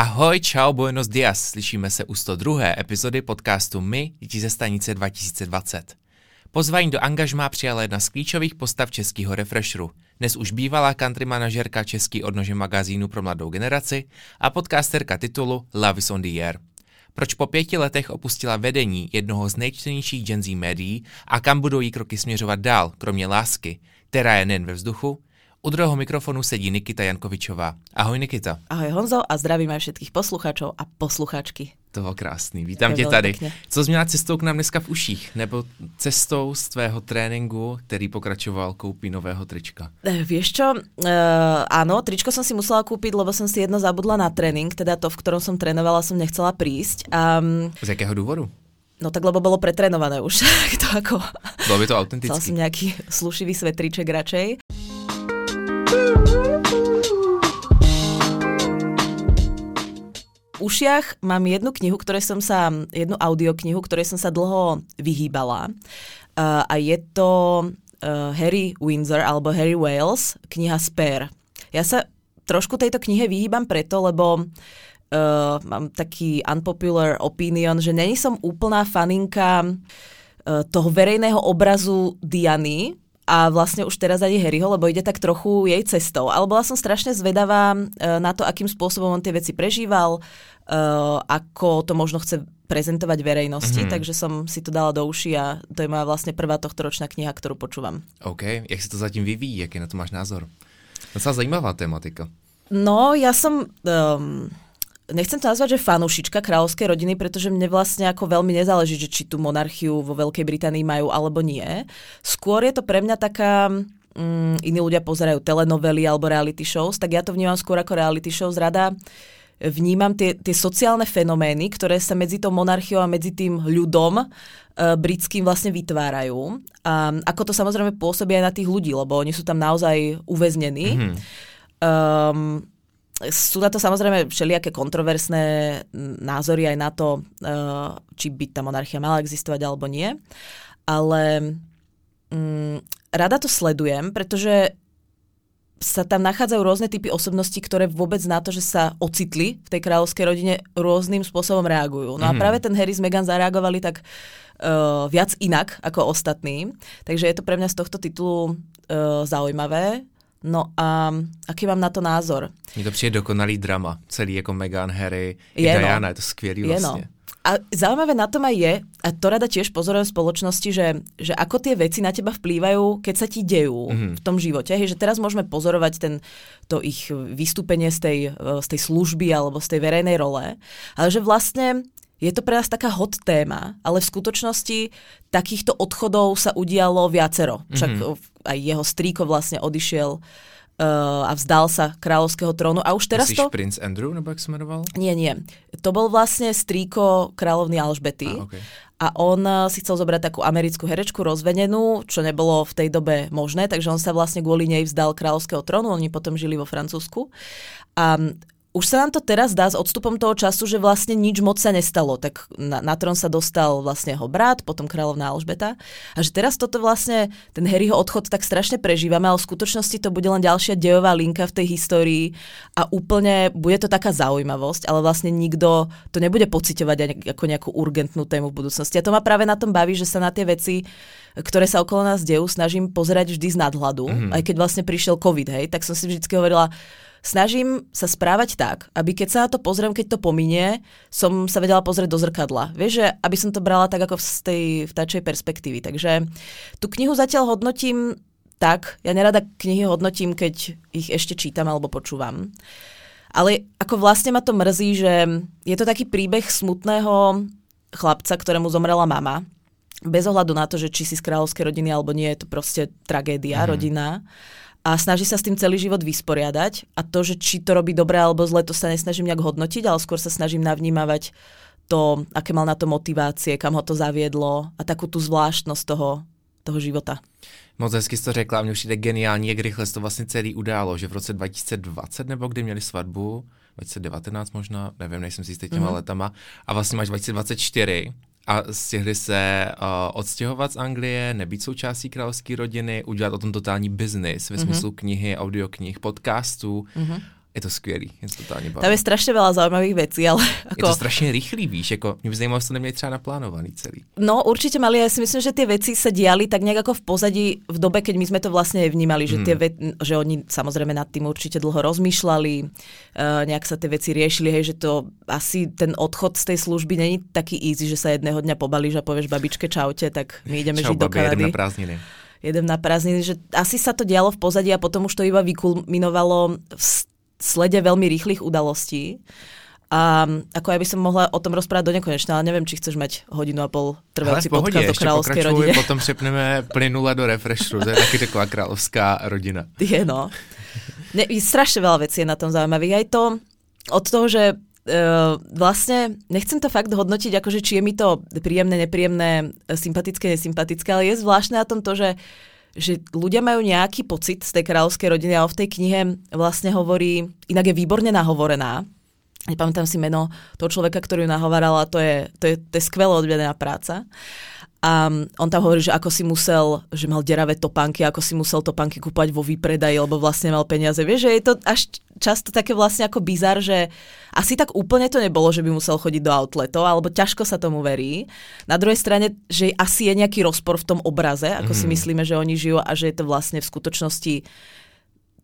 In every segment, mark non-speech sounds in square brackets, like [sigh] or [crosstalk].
Ahoj, čau, buenos dias. Slyšíme se u 102. epizody podcastu My, děti ze stanice 2020. Pozvání do angažmá přijala jedna z klíčových postav českého refresheru. Dnes už bývalá country manažerka český odnože magazínu pro mladou generaci a podcasterka titulu Love is on the Air. Proč po pěti letech opustila vedení jednoho z nejčtenějších Gen Z médií a kam budou jí kroky směřovat dál, kromě lásky, která je nejen ve vzduchu, u druhého mikrofonu sedí Nikita Jankovičová. Ahoj Nikita. Ahoj Honzo a zdravím aj všetkých posluchačov a posluchačky. To bylo krásný, vítám tě tady. Pěkně. Co měla cestou k nám dneska v uších? Nebo cestou z tvého tréninku, který pokračoval koupí nového trička? E, vieš čo, e, áno, tričko som si musela kúpiť, lebo som si jedno zabudla na tréning, teda to, v ktorom som trénovala, som nechcela prísť. A, z jakého důvodu? No tak lebo bolo pretrénované už. [laughs] to ako... Bolo by to autentický. Chcela som nejaký [laughs] slušivý svetriček radšej. Ušiach mám jednu knihu, ktoré som sa, jednu audioknihu, ktorej som sa dlho vyhýbala. Uh, a je to uh, Harry Windsor alebo Harry Wales, kniha Spare. Ja sa trošku tejto knihe vyhýbam preto, lebo uh, mám taký unpopular opinion, že není som úplná faninka uh, toho verejného obrazu Diany, a vlastne už teraz ani Harryho, lebo ide tak trochu jej cestou. Ale bola som strašne zvedavá na to, akým spôsobom on tie veci prežíval, uh, ako to možno chce prezentovať verejnosti, mm-hmm. takže som si to dala do uši a to je moja vlastne prvá tohtoročná kniha, ktorú počúvam. OK, jak si to zatím vyvíjí, jaký na to máš názor? Docela zajímavá tematika. No, ja som... Um, nechcem to nazvať, že fanúšička kráľovskej rodiny, pretože mne vlastne ako veľmi nezáleží, že či tú monarchiu vo Veľkej Británii majú alebo nie. Skôr je to pre mňa taká um, iní ľudia pozerajú telenovely alebo reality shows, tak ja to vnímam skôr ako reality shows. Rada vnímam tie, tie sociálne fenomény, ktoré sa medzi tou monarchiou a medzi tým ľudom uh, britským vlastne vytvárajú. A ako to samozrejme pôsobí aj na tých ľudí, lebo oni sú tam naozaj uväznení. Mm-hmm. Um, sú na to samozrejme všelijaké kontroverzné názory aj na to, uh, či by tá monarchia mala existovať alebo nie. Ale um, rada to sledujem, pretože sa tam nachádzajú rôzne typy osobností, ktoré vôbec na to, že sa ocitli v tej kráľovskej rodine, rôznym spôsobom reagujú. No mm. a mhm. práve ten Harry s Meghan zareagovali tak uh, viac inak ako ostatní. Takže je to pre mňa z tohto titulu uh, zaujímavé. No a aký mám na to názor? Mně to přijde dokonalý drama. Celý jako Meghan, Harry, i je Diana, no. je to skvělý vlastně. Je no. A zaujímavé na tom aj je, a to rada tiež pozorujem v spoločnosti, že, že ako tie veci na teba vplývajú, keď sa ti dejú mm-hmm. v tom živote. Hej, že teraz môžeme pozorovať ten, to ich vystúpenie z tej, z tej služby alebo z tej verejnej role, ale že vlastne je to pre nás taká hot téma, ale v skutočnosti takýchto odchodov sa udialo viacero. Však mm-hmm. aj jeho strýko vlastne odišiel uh, a vzdal sa kráľovského trónu. A už teraz Myslíš to... princ Andrew, nebo jak sa menoval? Nie, nie. To bol vlastne strýko kráľovny Alžbety. A, okay. a on uh, si chcel zobrať takú americkú herečku rozvenenú, čo nebolo v tej dobe možné, takže on sa vlastne kvôli nej vzdal kráľovského trónu. Oni potom žili vo Francúzsku. A už sa nám to teraz dá s odstupom toho času, že vlastne nič moc sa nestalo. Tak na, na trón sa dostal vlastne jeho brat, potom kráľovná Alžbeta. A že teraz toto vlastne, ten Harryho odchod tak strašne prežívame, ale v skutočnosti to bude len ďalšia dejová linka v tej histórii a úplne bude to taká zaujímavosť, ale vlastne nikto to nebude pociťovať ako nejakú urgentnú tému v budúcnosti. A to ma práve na tom baví, že sa na tie veci ktoré sa okolo nás dejú, snažím pozerať vždy z nadhľadu. Mm-hmm. Aj keď vlastne prišiel COVID, hej, tak som si vždy hovorila, snažím sa správať tak, aby keď sa na to pozriem, keď to pominie, som sa vedela pozrieť do zrkadla. Vieš, že aby som to brala tak ako z tej vtáčej perspektívy. Takže tú knihu zatiaľ hodnotím tak, ja nerada knihy hodnotím, keď ich ešte čítam alebo počúvam. Ale ako vlastne ma to mrzí, že je to taký príbeh smutného chlapca, ktorému zomrela mama. Bez ohľadu na to, že či si z kráľovskej rodiny alebo nie, je to proste tragédia mm. rodina a snaží sa s tým celý život vysporiadať. A to, že či to robí dobre alebo zle, to sa nesnažím nejak hodnotiť, ale skôr sa snažím navnímavať to, aké mal na to motivácie, kam ho to zaviedlo a takú tú zvláštnosť toho, toho života. Moc hezky jsi to řekla, mně přijde geniální, jak rychle se to vlastně celý událo, že v roce 2020 nebo kdy měli svatbu, 2019 možná, nevím, nejsem si jistý těma mm-hmm. letama, a vlastně máš 2024 a stihli se uh, odstěhovat z Anglie, nebýt součástí královské rodiny, udělat o tom totální biznis ve mm-hmm. smyslu knihy, audioknih, podcastů. Mm-hmm. Je to skvělý, je to totálně baví. Tam je strašně veľa zaujímavých vecí, ale ako... Je to strašně rychlý, víš, jako mě by zajímalo, to neměli třeba naplánovaný celý. No určitě mali, ja si myslím, že tie veci sa diali tak nejak ako v pozadí v dobe, keď my sme to vlastne vnímali, že, tie hmm. ve... že oni samozrejme nad tým určite dlho rozmýšľali, uh, nejak sa tie veci riešili, hej, že to asi ten odchod z tej služby není taký easy, že sa jedného dňa pobalíš a povieš babičke čaute, tak my ideme Čau, žiť do Kanady. na prázdniny jedem na prázdniny, že asi sa to dialo v pozadí a potom už to iba vykulminovalo v slede veľmi rýchlych udalostí. A ako ja by som mohla o tom rozprávať do nekonečna, ale neviem, či chceš mať hodinu a pol trvajúci podcast o kráľovskej rodine. potom přepneme plynule do refreshu, to je taky taková kráľovská rodina. [laughs] Je no. Ne, strašne veľa vecí je na tom zaujímavých. Aj to od toho, že Uh, vlastne nechcem to fakt hodnotiť, akože či je mi to príjemné, nepríjemné, sympatické, nesympatické, ale je zvláštne na tom to, že že ľudia majú nejaký pocit z tej kráľovskej rodiny a v tej knihe vlastne hovorí, inak je výborne nahovorená, nepamätám si meno toho človeka, ktorý ju nahovarala, to je, to je, to je skvelé odvedená práca. A on tam hovorí, že ako si musel, že mal deravé topánky, ako si musel topánky kúpať vo výpredaji, lebo vlastne mal peniaze. Vieš, že je to až často také vlastne ako bizar, že asi tak úplne to nebolo, že by musel chodiť do outletov, alebo ťažko sa tomu verí. Na druhej strane, že asi je nejaký rozpor v tom obraze, ako mm. si mhm. myslíme, že oni žijú a že je to vlastne v skutočnosti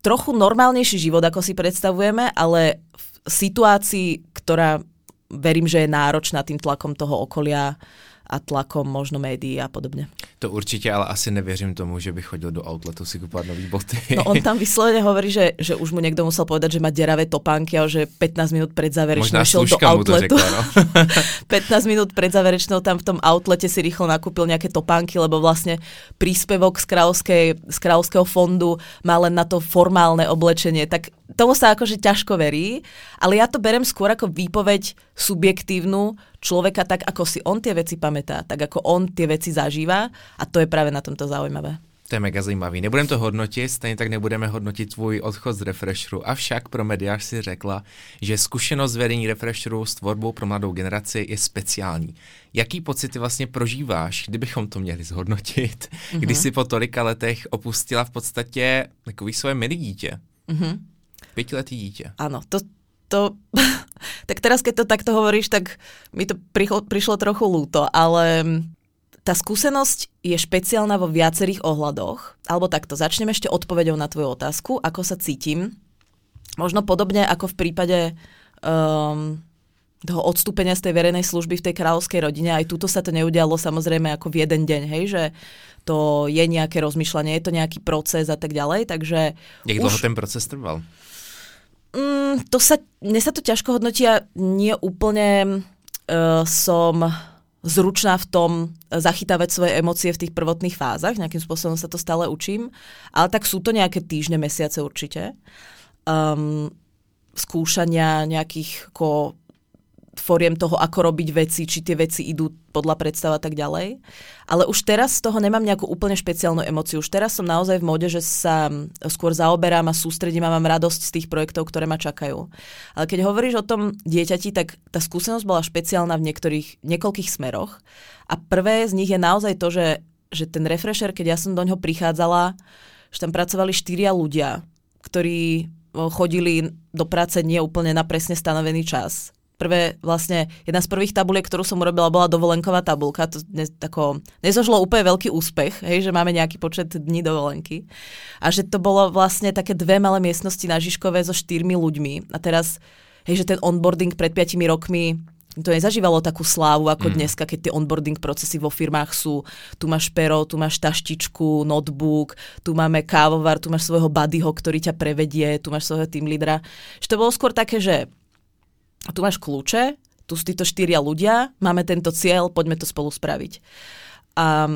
trochu normálnejší život, ako si predstavujeme, ale v situácii, ktorá verím, že je náročná tým tlakom toho okolia, a tlakom možno médií a podobne. To určitě, ale asi nevěřím tomu, že by chodil do outletu si kúpať nový boty. No on tam [laughs] vyslovene hovorí, že, že už mu niekto musel povedať, že má deravé topánky a že 15 minút pred záverečnou išiel do outletu. Řekla, no. [laughs] 15 minút pred záverečnou tam v tom outlete si rýchlo nakúpil nejaké topánky, lebo vlastne príspevok z, kráľovskej, z kráľovského fondu má len na to formálne oblečenie. Tak tomu sa akože ťažko verí, ale ja to berem skôr ako výpoveď subjektívnu, človeka tak, ako si on tie veci pamätá, tak ako on tie veci zažíva a to je práve na tomto zaujímavé. To je mega zajímavý. Nebudeme to hodnotit, stejně tak nebudeme hodnotit tvůj odchod z Refresheru. Avšak pro mediář si řekla, že zkušenost vedení Refresheru s tvorbou pro mladou generaci je speciální. Jaký pocity vlastně prožíváš, kdybychom to měli zhodnotit, mm-hmm. když si po tolika letech opustila v podstatě takový svoje milý dítě? Mm-hmm. Pětiletý dítě. Ano, to, to [laughs] tak teraz, keď to takto hovoríš, tak mi to prišlo, prišlo trochu lúto, ale tá skúsenosť je špeciálna vo viacerých ohľadoch. Alebo takto, začnem ešte odpovedou na tvoju otázku, ako sa cítim. Možno podobne ako v prípade um, toho odstúpenia z tej verejnej služby v tej kráľovskej rodine. Aj túto sa to neudialo samozrejme ako v jeden deň, hej, že to je nejaké rozmýšľanie, je to nejaký proces a tak ďalej, takže... Jak dlho ten proces trval? Mm, to sa, mne sa to ťažko hodnotí a nie úplne uh, som zručná v tom zachytávať svoje emócie v tých prvotných fázach, nejakým spôsobom sa to stále učím, ale tak sú to nejaké týždne, mesiace určite. Um, skúšania nejakých ako foriem toho, ako robiť veci, či tie veci idú podľa predstav a tak ďalej. Ale už teraz z toho nemám nejakú úplne špeciálnu emociu. Už teraz som naozaj v mode, že sa skôr zaoberám a sústredím a mám radosť z tých projektov, ktoré ma čakajú. Ale keď hovoríš o tom dieťati, tak tá skúsenosť bola špeciálna v niektorých, niekoľkých smeroch. A prvé z nich je naozaj to, že, že ten refresher, keď ja som do ňoho prichádzala, že tam pracovali štyria ľudia, ktorí chodili do práce nie úplne na presne stanovený čas prvé, vlastne jedna z prvých tabuliek, ktorú som urobila, bola dovolenková tabulka. To ne, tako, nezožilo úplne veľký úspech, hej, že máme nejaký počet dní dovolenky. A že to bolo vlastne také dve malé miestnosti na Žižkové so štyrmi ľuďmi. A teraz, hej, že ten onboarding pred piatimi rokmi to nezažívalo takú slávu ako mm. dneska, keď tie onboarding procesy vo firmách sú, tu máš pero, tu máš taštičku, notebook, tu máme kávovar, tu máš svojho buddyho, ktorý ťa prevedie, tu máš svojho team lídra. Že to bolo skôr také, že tu máš kľúče, tu sú títo štyria ľudia, máme tento cieľ, poďme to spolu spraviť. A,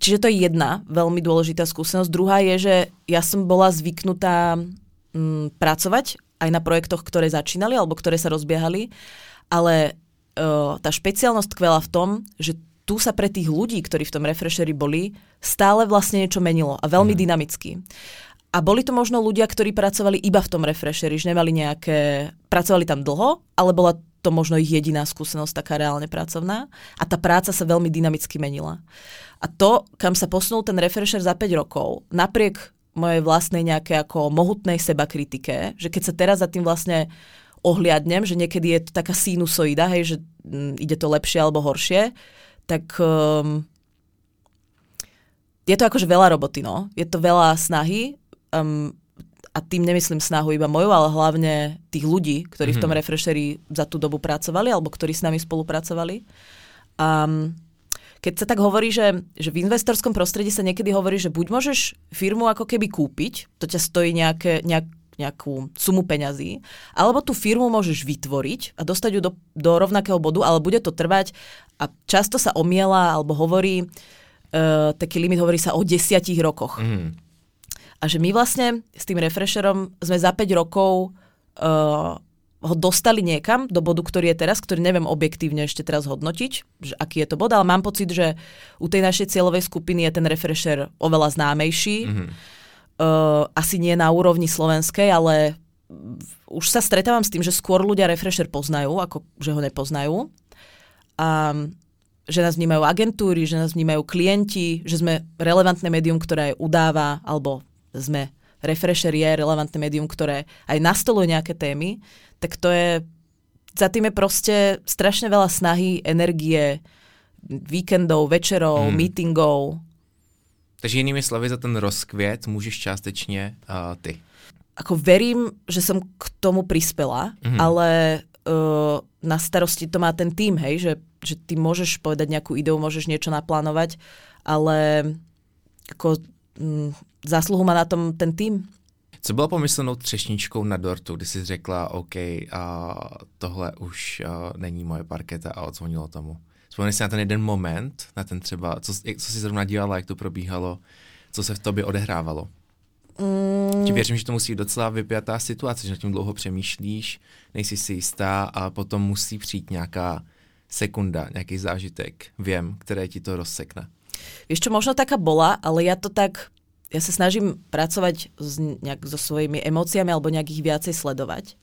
čiže to je jedna veľmi dôležitá skúsenosť. Druhá je, že ja som bola zvyknutá m, mm, pracovať aj na projektoch, ktoré začínali alebo ktoré sa rozbiehali, ale uh, tá špeciálnosť tkvela v tom, že tu sa pre tých ľudí, ktorí v tom refresheri boli, stále vlastne niečo menilo a veľmi mm. dynamicky. A boli to možno ľudia, ktorí pracovali iba v tom refresheri, že nemali nejaké... Pracovali tam dlho, ale bola to možno ich jediná skúsenosť taká reálne pracovná. A tá práca sa veľmi dynamicky menila. A to, kam sa posunul ten refresher za 5 rokov, napriek mojej vlastnej nejaké ako mohutnej seba kritike, že keď sa teraz za tým vlastne ohliadnem, že niekedy je to taká sinusoida, hej, že m, ide to lepšie alebo horšie, tak um, je to akože veľa roboty, no. Je to veľa snahy um, a tým nemyslím snahu iba moju, ale hlavne tých ľudí, ktorí mm-hmm. v tom mhm. refresheri za tú dobu pracovali alebo ktorí s nami spolupracovali. Um, keď sa tak hovorí, že, že v investorskom prostredí sa niekedy hovorí, že buď môžeš firmu ako keby kúpiť, to ťa stojí nejaké, nejak, nejakú sumu peňazí, alebo tú firmu môžeš vytvoriť a dostať ju do, do rovnakého bodu, ale bude to trvať a často sa omiela alebo hovorí, uh, taký limit hovorí sa o desiatich rokoch. Mm. A že my vlastne s tým refresherom sme za 5 rokov uh, ho dostali niekam do bodu, ktorý je teraz, ktorý neviem objektívne ešte teraz hodnotiť, že aký je to bod, ale mám pocit, že u tej našej cieľovej skupiny je ten refresher oveľa známejší. Mm-hmm. Uh, asi nie na úrovni slovenskej, ale už sa stretávam s tým, že skôr ľudia refresher poznajú, ako že ho nepoznajú. A že nás vnímajú agentúry, že nás vnímajú klienti, že sme relevantné médium, ktoré udáva, alebo sme Refresher je relevantné médium, ktoré aj nastoluje nejaké témy, tak to je, za tým je proste strašne veľa snahy, energie, víkendov, večerov, hmm. meetingov. Takže jinými slovy, za ten rozkvět můžeš částečně uh, ty. Ako verím, že som k tomu prispela, hmm. ale uh, na starosti to má ten tým, hej, že, že ty môžeš povedať nejakú ideu, môžeš niečo naplánovať, ale ako, mm, zásluhu má na tom ten tým. Co bylo pomyslenou třešničkou na dortu, kdy jsi řekla, OK, a tohle už a, není moje parketa a odzvonilo tomu? Vzpomněli si na ten jeden moment, na ten třeba, co, co jsi zrovna dělala, jak to probíhalo, co se v tobě odehrávalo? Mm. Ti věřím, že to musí být docela vypjatá situace, že na tím dlouho přemýšlíš, nejsi si jistá a potom musí přijít nějaká sekunda, nějaký zážitek, viem, které ti to rozsekne. Vieš čo, možno taká bola, ale ja to tak ja sa snažím pracovať s, nejak, so svojimi emóciami alebo nejak viacej sledovať.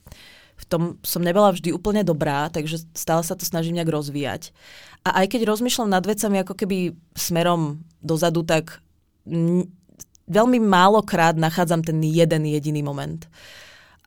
V tom som nebola vždy úplne dobrá, takže stále sa to snažím nejak rozvíjať. A aj keď rozmýšľam nad vecami ako keby smerom dozadu, tak m- veľmi málokrát nachádzam ten jeden jediný moment.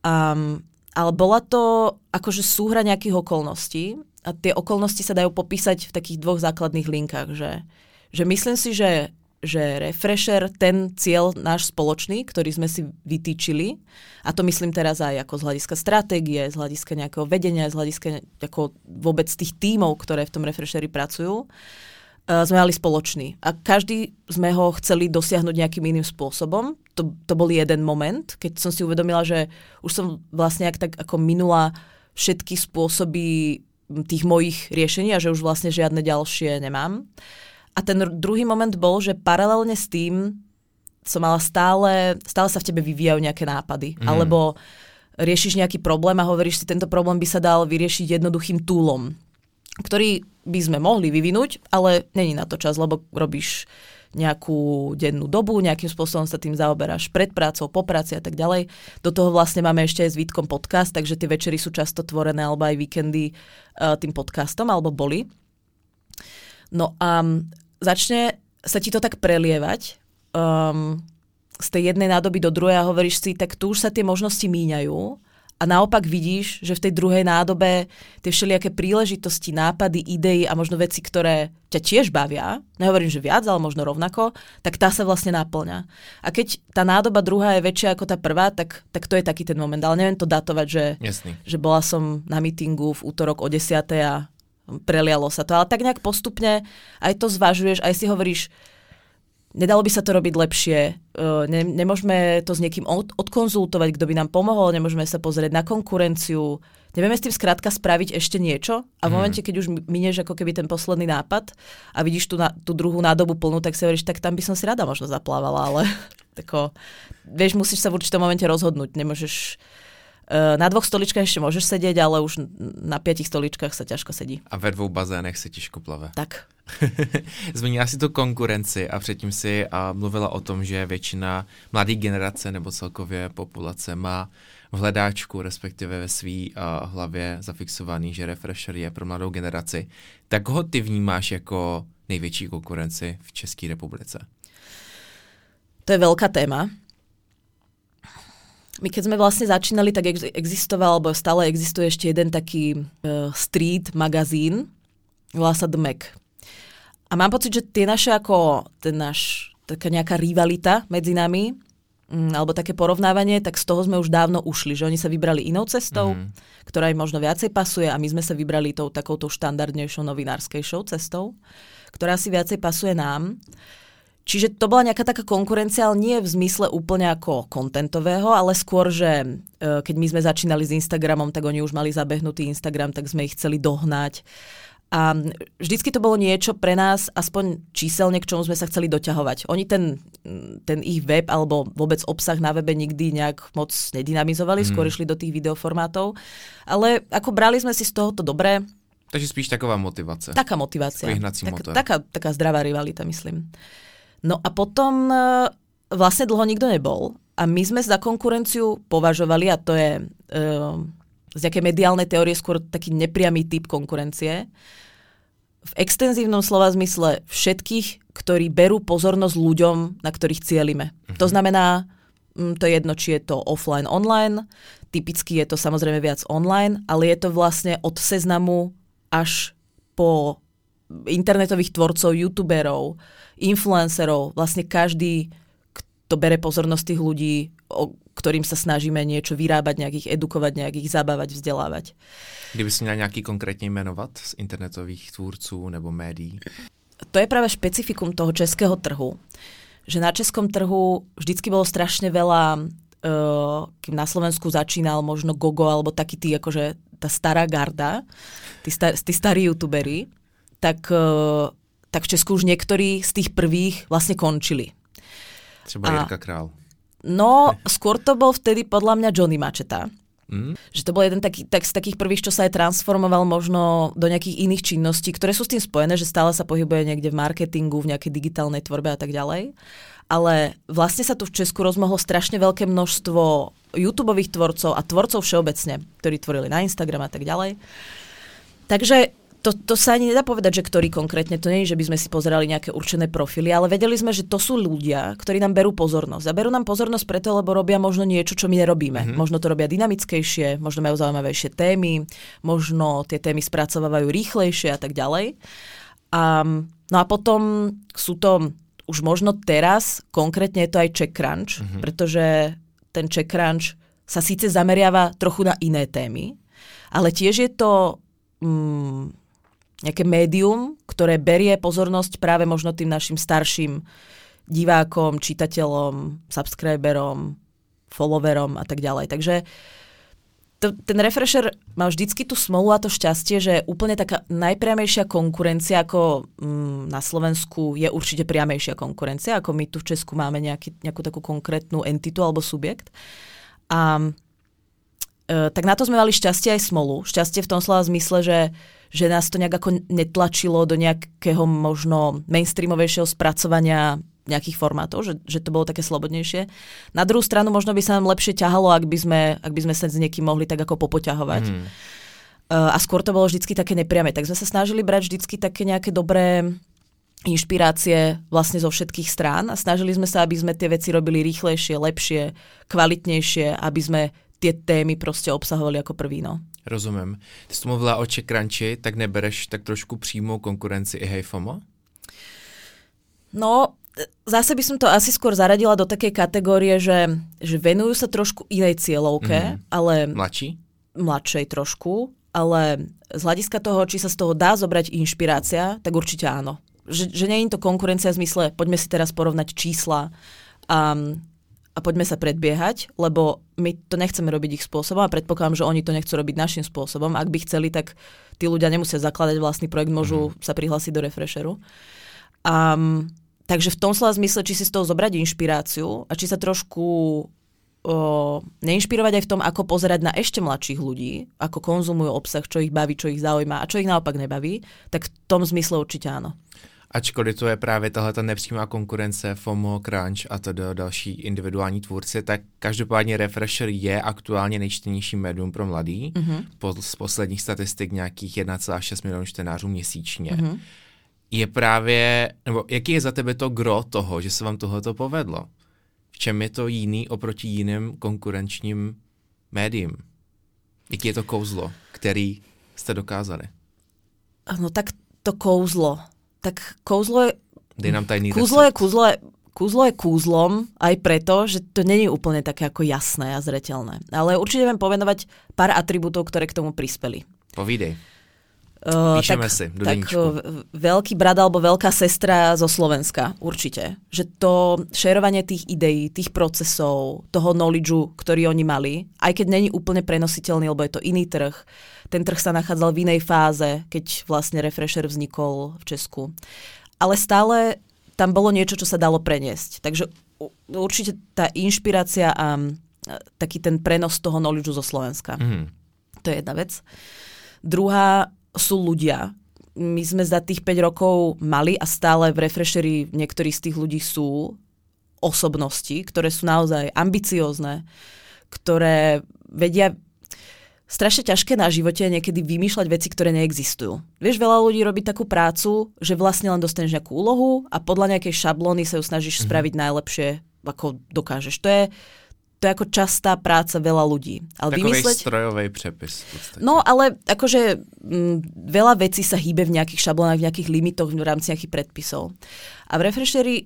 Um, ale bola to akože súhra nejakých okolností a tie okolnosti sa dajú popísať v takých dvoch základných linkách, že, že myslím si, že že refresher, ten cieľ náš spoločný, ktorý sme si vytýčili, a to myslím teraz aj ako z hľadiska stratégie, z hľadiska nejakého vedenia, z hľadiska ako vôbec tých tímov, ktoré v tom refresheri pracujú, uh, sme mali spoločný. A každý sme ho chceli dosiahnuť nejakým iným spôsobom. To, to bol jeden moment, keď som si uvedomila, že už som vlastne ak tak ako minula všetky spôsoby tých mojich riešení a že už vlastne žiadne ďalšie nemám. A ten druhý moment bol, že paralelne s tým som mala stále, stále sa v tebe vyvíjajú nejaké nápady. Mm. Alebo riešiš nejaký problém a hovoríš si, tento problém by sa dal vyriešiť jednoduchým túlom, ktorý by sme mohli vyvinúť, ale není na to čas, lebo robíš nejakú dennú dobu, nejakým spôsobom sa tým zaoberáš pred prácou, po práci a tak ďalej. Do toho vlastne máme ešte aj s Vítkom podcast, takže tie večery sú často tvorené alebo aj víkendy uh, tým podcastom, alebo boli. No a začne sa ti to tak prelievať um, z tej jednej nádoby do druhej a hovoríš si, tak tu už sa tie možnosti míňajú a naopak vidíš, že v tej druhej nádobe tie všelijaké príležitosti, nápady, idei a možno veci, ktoré ťa tiež bavia, nehovorím, že viac, ale možno rovnako, tak tá sa vlastne naplňa. A keď tá nádoba druhá je väčšia ako tá prvá, tak, tak to je taký ten moment. Ale neviem to datovať, že, že bola som na mítingu v útorok o 10. a prelialo sa to. Ale tak nejak postupne aj to zvažuješ, aj si hovoríš, nedalo by sa to robiť lepšie, ne, nemôžeme to s niekým od, odkonzultovať, kto by nám pomohol, nemôžeme sa pozrieť na konkurenciu, nevieme s tým skrátka spraviť ešte niečo a v mhm. momente, keď už minieš ako keby ten posledný nápad a vidíš tú, na, tú druhú nádobu plnú, tak si hovoríš, tak tam by som si rada možno zaplávala, ale [laughs] tako, vieš, musíš sa v určitom momente rozhodnúť, nemôžeš na dvoch stoličkách ešte môžeš sedieť, ale už na piatich stoličkách sa ťažko sedí. A ve dvou bazénech se těžko plave. Tak. [laughs] Zmínila si tu konkurenci a předtím si a mluvila o tom, že většina mladé generace nebo celkově populace má v hledáčku, respektive ve své uh, hlavě zafixovaný, že Refresher je pro mladou generaci. Tak ho ty vnímáš jako největší konkurenci v České republice? To je veľká téma. My keď sme vlastne začínali, tak existoval, alebo stále existuje ešte jeden taký uh, street magazín, volá sa The Mac. A mám pocit, že tie naše ako, ten náš, taká nejaká rivalita medzi nami, mm, alebo také porovnávanie, tak z toho sme už dávno ušli, že oni sa vybrali inou cestou, mm-hmm. ktorá im možno viacej pasuje a my sme sa vybrali tou takouto štandardnejšou novinárskejšou cestou, ktorá si viacej pasuje nám. Čiže to bola nejaká taká konkurencia, ale nie v zmysle úplne ako kontentového, ale skôr, že e, keď my sme začínali s Instagramom, tak oni už mali zabehnutý Instagram, tak sme ich chceli dohnať. A vždycky to bolo niečo pre nás, aspoň číselne, k čomu sme sa chceli doťahovať. Oni ten, ten ich web alebo vôbec obsah na webe nikdy nejak moc nedynamizovali, mm. skôr išli do tých videoformátov. Ale ako brali sme si z tohoto dobré. Takže spíš taková motivace. Taká motivácia. Tak, taká, taká zdravá rivalita, myslím. No a potom e, vlastne dlho nikto nebol a my sme za konkurenciu považovali, a to je uh, z nejakej mediálnej teórie skôr taký nepriamy typ konkurencie, v extenzívnom slova zmysle všetkých, ktorí berú pozornosť ľuďom, na ktorých cielime. Uh-huh. To znamená, to je jedno, či je to offline, online, typicky je to samozrejme viac online, ale je to vlastne od seznamu až po internetových tvorcov, youtuberov, influencerov, vlastne každý, kto bere pozornosť tých ľudí, o ktorým sa snažíme niečo vyrábať, nejakých edukovať, nejakých zabávať, vzdelávať. Kdyby si měl nějaký konkrétně jmenovat z internetových tvůrců nebo médií? To je práve špecifikum toho českého trhu. Že na českom trhu vždycky bolo strašne veľa, uh, kým na Slovensku začínal možno Gogo alebo taký tí, akože tá stará garda, tí, star, tí starí youtuberi, tak, e, tak v Česku už niektorí z tých prvých vlastne končili. Třeba a, Jirka Král. No, skôr to bol vtedy podľa mňa Johnny Mačeta. Mm. Že to bol jeden taký, tak, z takých prvých, čo sa aj transformoval možno do nejakých iných činností, ktoré sú s tým spojené, že stále sa pohybuje niekde v marketingu, v nejakej digitálnej tvorbe a tak ďalej. Ale vlastne sa tu v Česku rozmohlo strašne veľké množstvo youtube tvorcov a tvorcov všeobecne, ktorí tvorili na Instagram a tak ďalej. Takže to, to sa ani nedá povedať, že ktorý konkrétne, to nie je, že by sme si pozerali nejaké určené profily, ale vedeli sme, že to sú ľudia, ktorí nám berú pozornosť. A berú nám pozornosť preto, lebo robia možno niečo, čo my nerobíme. Mm-hmm. Možno to robia dynamickejšie, možno majú zaujímavejšie témy, možno tie témy spracovávajú rýchlejšie a tak ďalej. A, no a potom sú to už možno teraz, konkrétne je to aj CheckCrunch, mm-hmm. pretože ten CheckCrunch sa síce zameriava trochu na iné témy, ale tiež je to... Mm, nejaké médium, ktoré berie pozornosť práve možno tým našim starším divákom, čitateľom, subscriberom, followerom a tak ďalej. Takže to, ten refresher má vždycky tú smolu a to šťastie, že úplne taká najpriamejšia konkurencia ako mm, na Slovensku je určite priamejšia konkurencia, ako my tu v Česku máme nejaký, nejakú takú konkrétnu entitu alebo subjekt. A e, tak na to sme mali šťastie aj smolu. Šťastie v tom slova zmysle, že že nás to nejak ako netlačilo do nejakého možno mainstreamovejšieho spracovania nejakých formátov, že, že to bolo také slobodnejšie. Na druhú stranu možno by sa nám lepšie ťahalo, ak by sme, ak by sme sa s niekým mohli tak ako popoťahovať. Mm. Uh, a skôr to bolo vždycky také nepriame. Tak sme sa snažili brať vždycky také nejaké dobré inšpirácie vlastne zo všetkých strán a snažili sme sa, aby sme tie veci robili rýchlejšie, lepšie, kvalitnejšie, aby sme tie témy proste obsahovali ako prvý. No. Rozumím. Ty jsi mluvila o Crunchi, tak nebereš tak trošku přímou konkurenci i Hejfomo? No, zase by som to asi skôr zaradila do takej kategórie, že, že venujú sa trošku inej cieľovke, mm. ale... Mladší? Mladšej trošku, ale z hľadiska toho, či sa z toho dá zobrať inšpirácia, tak určite áno. Že, že nie je to konkurencia v zmysle, poďme si teraz porovnať čísla a a poďme sa predbiehať, lebo my to nechceme robiť ich spôsobom a predpokladám, že oni to nechcú robiť našim spôsobom. Ak by chceli, tak tí ľudia nemusia zakladať vlastný projekt, môžu mm. sa prihlásiť do refresheru. Um, takže v tom slova zmysle, či si z toho zobrať inšpiráciu a či sa trošku o, neinšpirovať aj v tom, ako pozerať na ešte mladších ľudí, ako konzumujú obsah, čo ich baví, čo ich zaujíma a čo ich naopak nebaví, tak v tom zmysle určite áno ačkoliv to je právě tahle ta nepřímá konkurence FOMO, Crunch a to do další individuální tvůrci, tak každopádně Refresher je aktuálně nejčtenější médium pro mladý. Mm-hmm. Po, z posledních statistik nějakých 1,6 milionů čtenářů měsíčně. Mm-hmm. Je právě, nebo jaký je za tebe to gro toho, že se vám tohleto povedlo? čem je to jiný oproti jiným konkurenčním médiím? Jaký je to kouzlo, který jste dokázali? No tak to kouzlo. Tak kouzlo je... Dej nám tajný Kúzlo je, kúzlo je, kúzlo je kúzlom aj preto, že to není úplne také ako jasné a zretelné. Ale určite viem pomenovať pár atribútov, ktoré k tomu prispeli. Povídej. Uh, Píšeme tak, si do tak uh, veľký brat alebo veľká sestra zo Slovenska, určite. Že to šerovanie tých ideí, tých procesov, toho knowledgeu, ktorý oni mali, aj keď není úplne prenositeľný, lebo je to iný trh. Ten trh sa nachádzal v inej fáze, keď vlastne Refresher vznikol v Česku. Ale stále tam bolo niečo, čo sa dalo preniesť. Takže určite tá inšpirácia a taký ten prenos toho knowledgeu zo Slovenska. Mm. To je jedna vec. Druhá, sú ľudia. My sme za tých 5 rokov mali a stále v Refresheri niektorí z tých ľudí sú osobnosti, ktoré sú naozaj ambiciózne, ktoré vedia strašne ťažké na živote niekedy vymýšľať veci, ktoré neexistujú. Vieš, veľa ľudí robí takú prácu, že vlastne len dostaneš nejakú úlohu a podľa nejakej šablóny sa ju snažíš mm-hmm. spraviť najlepšie, ako dokážeš. To je, to je ako častá práca veľa ľudí. Ale Takovej vymysleť... strojovej přepis. No, ale akože m, veľa vecí sa hýbe v nejakých šablónach, v nejakých limitoch, v rámci nejakých predpisov. A v Refresheri e,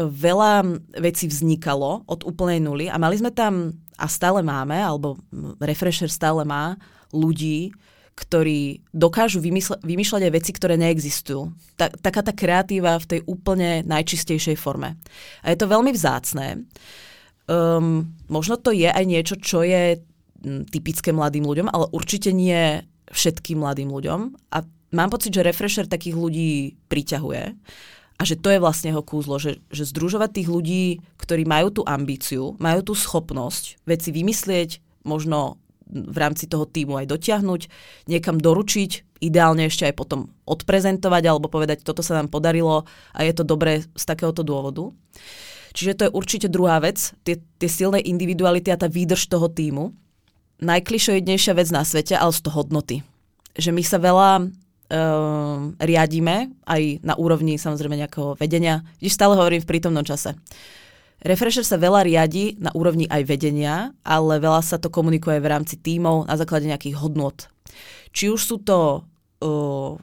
veľa vecí vznikalo od úplnej nuly a mali sme tam, a stále máme, alebo Refresher stále má, ľudí, ktorí dokážu vymysle, vymýšľať aj veci, ktoré neexistujú. Ta, taká tá kreatíva v tej úplne najčistejšej forme. A je to veľmi vzácné. Um, možno to je aj niečo, čo je hm, typické mladým ľuďom, ale určite nie všetkým mladým ľuďom. A mám pocit, že Refresher takých ľudí priťahuje a že to je vlastne jeho kúzlo, že, že združovať tých ľudí, ktorí majú tú ambíciu, majú tú schopnosť veci vymyslieť, možno v rámci toho týmu aj dotiahnuť, niekam doručiť, ideálne ešte aj potom odprezentovať alebo povedať, toto sa nám podarilo a je to dobré z takéhoto dôvodu. Čiže to je určite druhá vec, tie, tie silné individuality a tá výdrž toho týmu. Najklišoidnejšia vec na svete, ale sú to hodnoty. Že my sa veľa uh, riadíme, aj na úrovni samozrejme nejakého vedenia. Když stále hovorím v prítomnom čase. Refresher sa veľa riadi na úrovni aj vedenia, ale veľa sa to komunikuje v rámci tímov na základe nejakých hodnot. Či už sú to uh,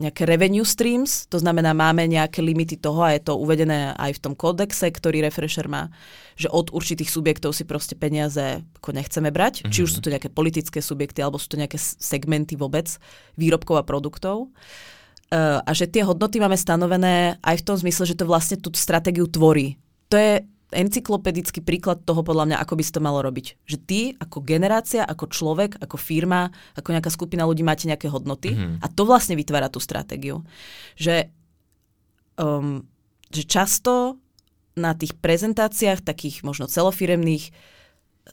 nejaké revenue streams, to znamená, máme nejaké limity toho a je to uvedené aj v tom kódexe, ktorý Refresher má, že od určitých subjektov si proste peniaze ako nechceme brať, mm-hmm. či už mhm. sú to nejaké politické subjekty, alebo sú to nejaké segmenty vôbec výrobkov a produktov. Uh, a že tie hodnoty máme stanovené aj v tom zmysle, že to vlastne tú stratégiu tvorí. To je encyklopedický príklad toho podľa mňa, ako by si to malo robiť. Že ty ako generácia, ako človek, ako firma, ako nejaká skupina ľudí máte nejaké hodnoty mm-hmm. a to vlastne vytvára tú stratégiu. Že, um, že často na tých prezentáciách takých možno celofiremných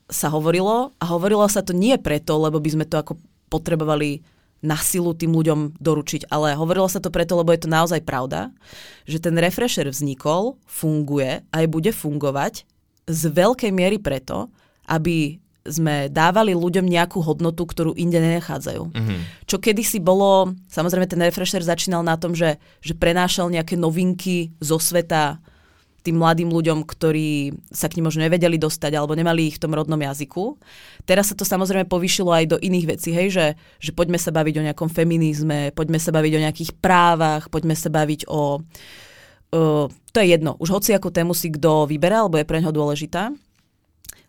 sa hovorilo a hovorilo sa to nie preto, lebo by sme to ako potrebovali na silu tým ľuďom doručiť, ale hovorilo sa to preto, lebo je to naozaj pravda, že ten refresher vznikol, funguje a aj bude fungovať z veľkej miery preto, aby sme dávali ľuďom nejakú hodnotu, ktorú inde nenachádzajú. Mm-hmm. Čo kedysi bolo, samozrejme ten refresher začínal na tom, že, že prenášal nejaké novinky zo sveta tým mladým ľuďom, ktorí sa k nim možno nevedeli dostať alebo nemali ich v tom rodnom jazyku. Teraz sa to samozrejme povýšilo aj do iných vecí, hej, že, že poďme sa baviť o nejakom feminizme, poďme sa baviť o nejakých právach, poďme sa baviť o... Uh, to je jedno, už hoci ako tému si kto vyberá, alebo je pre neho dôležitá.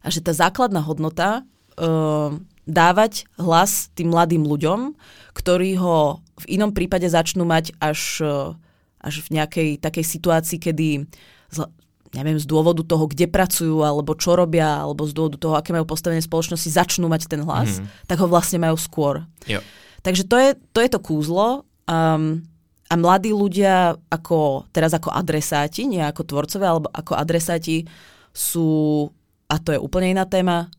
A že tá základná hodnota uh, dávať hlas tým mladým ľuďom, ktorí ho v inom prípade začnú mať až, až v nejakej takej situácii, kedy z, neviem, z dôvodu toho, kde pracujú, alebo čo robia, alebo z dôvodu toho, aké majú postavenie spoločnosti, začnú mať ten hlas, mm. tak ho vlastne majú skôr. Jo. Takže to je, to je to kúzlo. Um, a mladí ľudia ako, teraz ako adresáti, nie ako tvorcovia, alebo ako adresáti sú, a to je úplne iná téma,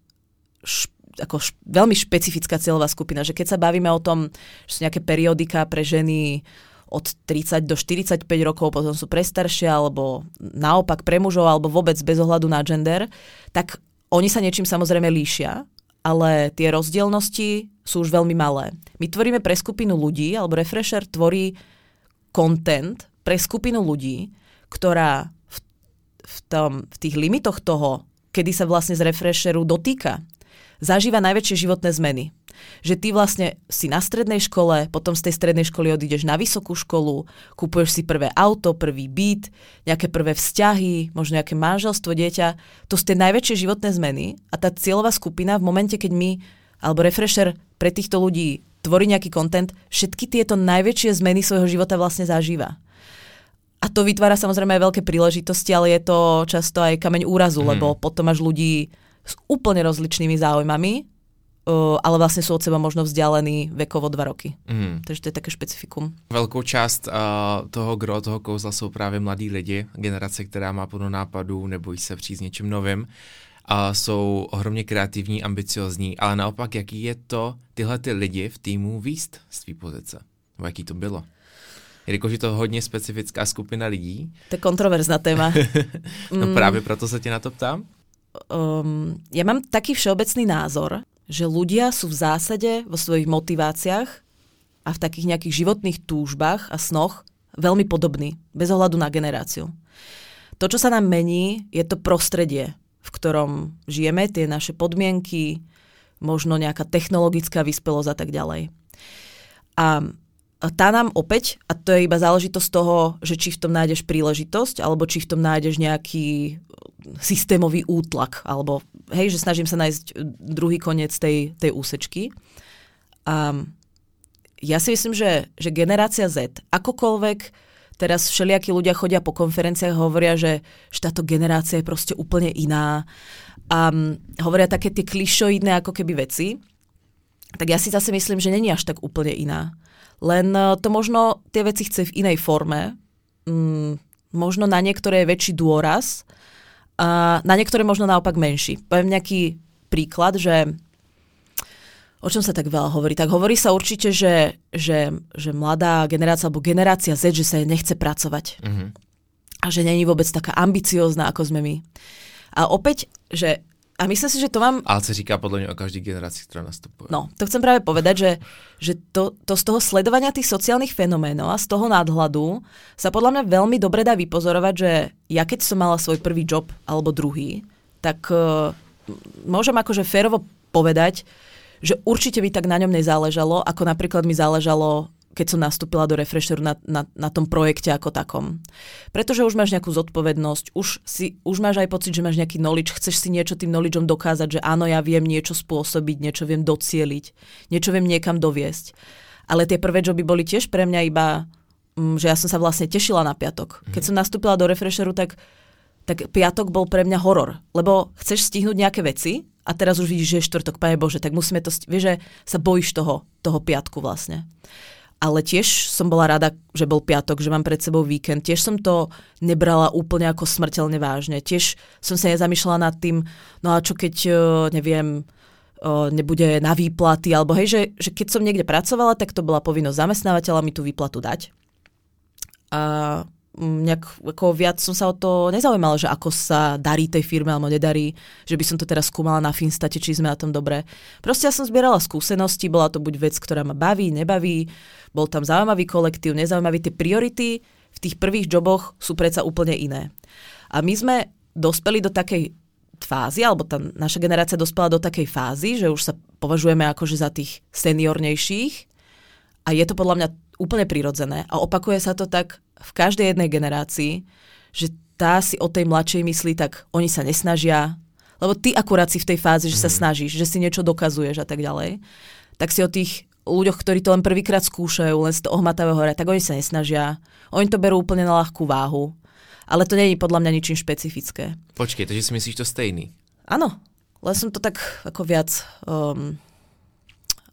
šp, ako š, veľmi špecifická cieľová skupina, že keď sa bavíme o tom, že sú nejaké periodika pre ženy od 30 do 45 rokov, potom sú prestaršie, alebo naopak pre mužov, alebo vôbec bez ohľadu na gender, tak oni sa niečím samozrejme líšia, ale tie rozdielnosti sú už veľmi malé. My tvoríme pre skupinu ľudí, alebo Refresher tvorí content pre skupinu ľudí, ktorá v, v tom, v tých limitoch toho, kedy sa vlastne z refresheru dotýka, zažíva najväčšie životné zmeny. Že ty vlastne si na strednej škole, potom z tej strednej školy odídeš na vysokú školu, kupuješ si prvé auto, prvý byt, nejaké prvé vzťahy, možno nejaké manželstvo, dieťa. To sú tie najväčšie životné zmeny a tá cieľová skupina v momente, keď my, alebo refresher pre týchto ľudí tvorí nejaký kontent, všetky tieto najväčšie zmeny svojho života vlastne zažíva. A to vytvára samozrejme aj veľké príležitosti, ale je to často aj kameň úrazu, mm. lebo potom máš ľudí s úplne rozličnými záujmami, ale vlastne sú od seba možno vzdialení vekovo dva roky. Mm. Takže to je také špecifikum. Velkou část uh, toho gro, toho kouzla jsou právě mladí lidi, generace, která má plno nápadů, nebojí se přijít s něčím novým a jsou ohromně kreativní, ambiciozní, ale naopak, jaký je to tyhle ty lidi v týmu výst z tvý pozice? Nebo jaký to bylo? jelikož je to hodně specifická skupina lidí. To je kontroverzná téma. [laughs] no mm. právě proto se tě na to ptám. Um, ja mám taký všeobecný názor, že ľudia sú v zásade vo svojich motiváciách a v takých nejakých životných túžbách a snoch veľmi podobní, bez ohľadu na generáciu. To, čo sa nám mení, je to prostredie, v ktorom žijeme, tie naše podmienky, možno nejaká technologická vyspelosť a tak ďalej. A tá nám opäť, a to je iba záležitosť toho, že či v tom nájdeš príležitosť, alebo či v tom nájdeš nejaký systémový útlak, alebo hej, že snažím sa nájsť druhý koniec tej, tej úsečky. A ja si myslím, že, že generácia Z, akokoľvek teraz všelijakí ľudia chodia po konferenciách a hovoria, že, že táto generácia je proste úplne iná a hovoria také tie klišoidné ako keby veci, tak ja si zase myslím, že není až tak úplne iná. Len e, to možno tie veci chce v inej forme. Mm, možno na niektoré je väčší dôraz a na niektoré možno naopak menší. Poviem nejaký príklad, že o čom sa tak veľa hovorí? Tak hovorí sa určite, že, že, že mladá generácia alebo generácia Z, že sa nechce pracovať. Mm-hmm. A že není vôbec taká ambiciózna, ako sme my. A opäť, že a myslím si, že to mám... Ale sa říká podľa mňa o každej generácii, ktorá nastupuje. No, to chcem práve povedať, že, že to, to z toho sledovania tých sociálnych fenoménov a z toho nadhľadu sa podľa mňa veľmi dobre dá vypozorovať, že ja keď som mala svoj prvý job alebo druhý, tak uh, môžem akože férovo povedať, že určite by tak na ňom nezáležalo, ako napríklad mi záležalo keď som nastúpila do Refresheru na, na, na tom projekte ako takom. Pretože už máš nejakú zodpovednosť, už, si, už máš aj pocit, že máš nejaký knowledge, chceš si niečo tým knowledgeom dokázať, že áno, ja viem niečo spôsobiť, niečo viem docieliť, niečo viem niekam doviesť. Ale tie prvé joby boli tiež pre mňa iba, mm, že ja som sa vlastne tešila na piatok. Keď som nastúpila do Refresheru, tak, tak piatok bol pre mňa horor, lebo chceš stihnúť nejaké veci a teraz už vidíš, že je štvrtok, pane Bože, tak musíme to, vieš, že sa bojíš toho, toho piatku vlastne ale tiež som bola rada, že bol piatok, že mám pred sebou víkend. Tiež som to nebrala úplne ako smrteľne vážne. Tiež som sa nezamýšľala nad tým, no a čo keď, e, neviem, e, nebude na výplaty, alebo hej, že, že keď som niekde pracovala, tak to bola povinnosť zamestnávateľa mi tú výplatu dať. A nejak ako viac som sa o to nezaujímala, že ako sa darí tej firme alebo nedarí, že by som to teraz skúmala na Finstate, či sme na tom dobre. Proste ja som zbierala skúsenosti, bola to buď vec, ktorá ma baví, nebaví, bol tam zaujímavý kolektív, nezaujímavý. Tie priority v tých prvých joboch sú predsa úplne iné. A my sme dospeli do takej fázy, alebo tá naša generácia dospela do takej fázy, že už sa považujeme akože za tých seniornejších a je to podľa mňa úplne prirodzené a opakuje sa to tak v každej jednej generácii, že tá si o tej mladšej myslí, tak oni sa nesnažia, lebo ty akurát si v tej fáze, že sa mhm. snažíš, že si niečo dokazuješ a tak ďalej, tak si o tých ľuďoch, ktorí to len prvýkrát skúšajú, len z toho ohmatavé hore, tak oni sa nesnažia. Oni to berú úplne na ľahkú váhu. Ale to je podľa mňa ničím špecifické. Počkej, takže si myslíš to stejný? Áno, len som to tak ako viac um,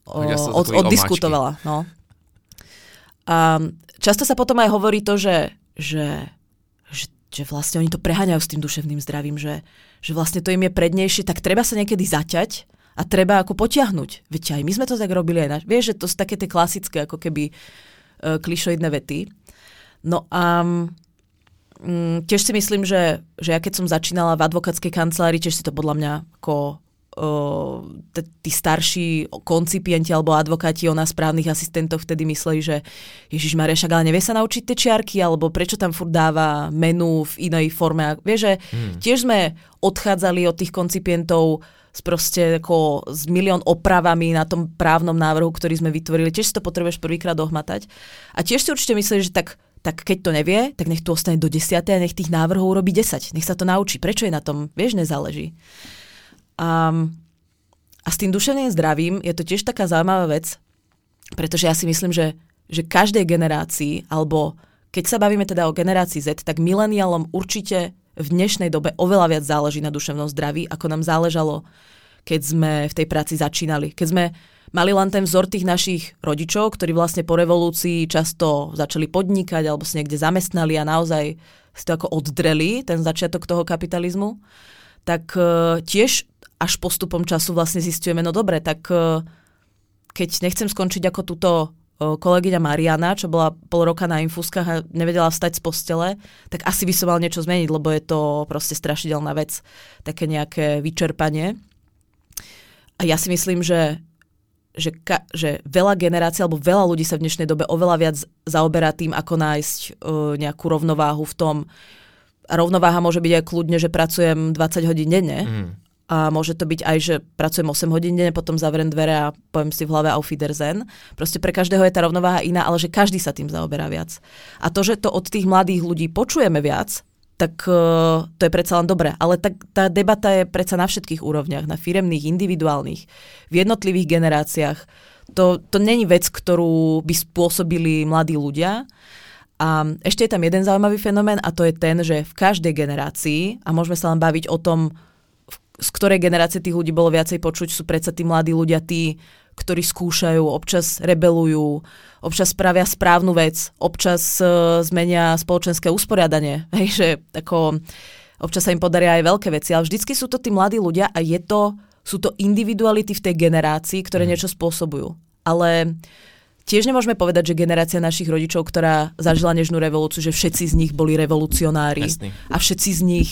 o, od, oddiskutovala. No. A často sa potom aj hovorí to, že, že, že, že vlastne oni to preháňajú s tým duševným zdravím, že, že vlastne to im je prednejšie, tak treba sa niekedy zaťať a treba ako potiahnuť. Veď aj my sme to tak robili aj na... Vieš, že to sú také tie klasické ako keby uh, klišoidné vety. No a um, tiež si myslím, že, že ja keď som začínala v advokátskej kancelárii, tiež si to podľa mňa ako tí starší koncipienti alebo advokáti o nás právnych asistentov vtedy mysleli, že Ježiš Maria, však ale nevie sa naučiť tie čiarky, alebo prečo tam furt dáva menu v inej forme. Vieš, že hmm. tiež sme odchádzali od tých koncipientov s proste ako s milión opravami na tom právnom návrhu, ktorý sme vytvorili. Tiež si to potrebuješ prvýkrát dohmatať. A tiež si určite mysleli, že tak tak keď to nevie, tak nech tu ostane do 10 a nech tých návrhov urobí 10. Nech sa to naučí. Prečo je na tom? Vieš, nezáleží. A, a s tým duševným zdravím je to tiež taká zaujímavá vec, pretože ja si myslím, že, že každej generácii, alebo keď sa bavíme teda o generácii Z, tak mileniálom určite v dnešnej dobe oveľa viac záleží na duševnom zdraví, ako nám záležalo, keď sme v tej práci začínali. Keď sme mali len ten vzor tých našich rodičov, ktorí vlastne po revolúcii často začali podnikať alebo si niekde zamestnali a naozaj si to ako oddreli, ten začiatok toho kapitalizmu, tak uh, tiež až postupom času vlastne zistujeme, no dobre, tak uh, keď nechcem skončiť ako túto uh, kolegyňa Mariana, čo bola pol roka na infúskach a nevedela vstať z postele, tak asi by som mal niečo zmeniť, lebo je to proste strašidelná vec, také nejaké vyčerpanie. A ja si myslím, že že, ka, že veľa generácií alebo veľa ľudí sa v dnešnej dobe oveľa viac zaoberá tým, ako nájsť uh, nejakú rovnováhu v tom. A rovnováha môže byť aj kľudne, že pracujem 20 hodín denne. Mm. A môže to byť aj, že pracujem 8 hodín denne, potom zavriem dvere a poviem si v hlave auf Wiedersehen. Proste pre každého je tá rovnováha iná, ale že každý sa tým zaoberá viac. A to, že to od tých mladých ľudí počujeme viac, tak uh, to je predsa len dobré. Ale tak, tá debata je predsa na všetkých úrovniach, na firemných, individuálnych, v jednotlivých generáciách. To, to není vec, ktorú by spôsobili mladí ľudia. A ešte je tam jeden zaujímavý fenomén a to je ten, že v každej generácii, a môžeme sa len baviť o tom, z ktorej generácie tých ľudí bolo viacej počuť, sú predsa tí mladí ľudia tí, ktorí skúšajú, občas rebelujú, občas spravia správnu vec, občas uh, zmenia spoločenské usporiadanie. [laughs] Hej, že ako, občas sa im podaria aj veľké veci, ale vždycky sú to tí mladí ľudia a je to, sú to individuality v tej generácii, ktoré mm. niečo spôsobujú. Ale tiež nemôžeme povedať, že generácia našich rodičov, ktorá zažila nežnú revolúciu, že všetci z nich boli revolucionári Jasný. a všetci z nich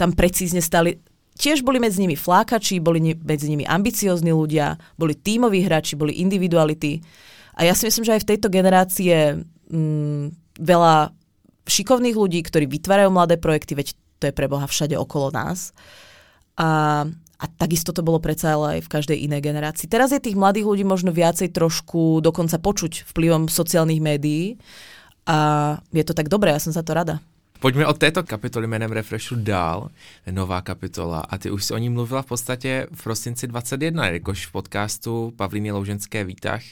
tam precízne stali tiež boli medzi nimi flákači, boli medzi nimi ambiciózni ľudia, boli tímoví hráči, boli individuality. A ja si myslím, že aj v tejto generácii je mm, veľa šikovných ľudí, ktorí vytvárajú mladé projekty, veď to je pre Boha všade okolo nás. A, a takisto to bolo predsa aj v každej inej generácii. Teraz je tých mladých ľudí možno viacej trošku dokonca počuť vplyvom sociálnych médií. A je to tak dobré, ja som za to rada. Pojďme od této kapitoly jménem Refreshu dál, nová kapitola. A ty už si o ní mluvila v podstatě v prosinci 21, jakož v podcastu Pavlíny Louženské výtah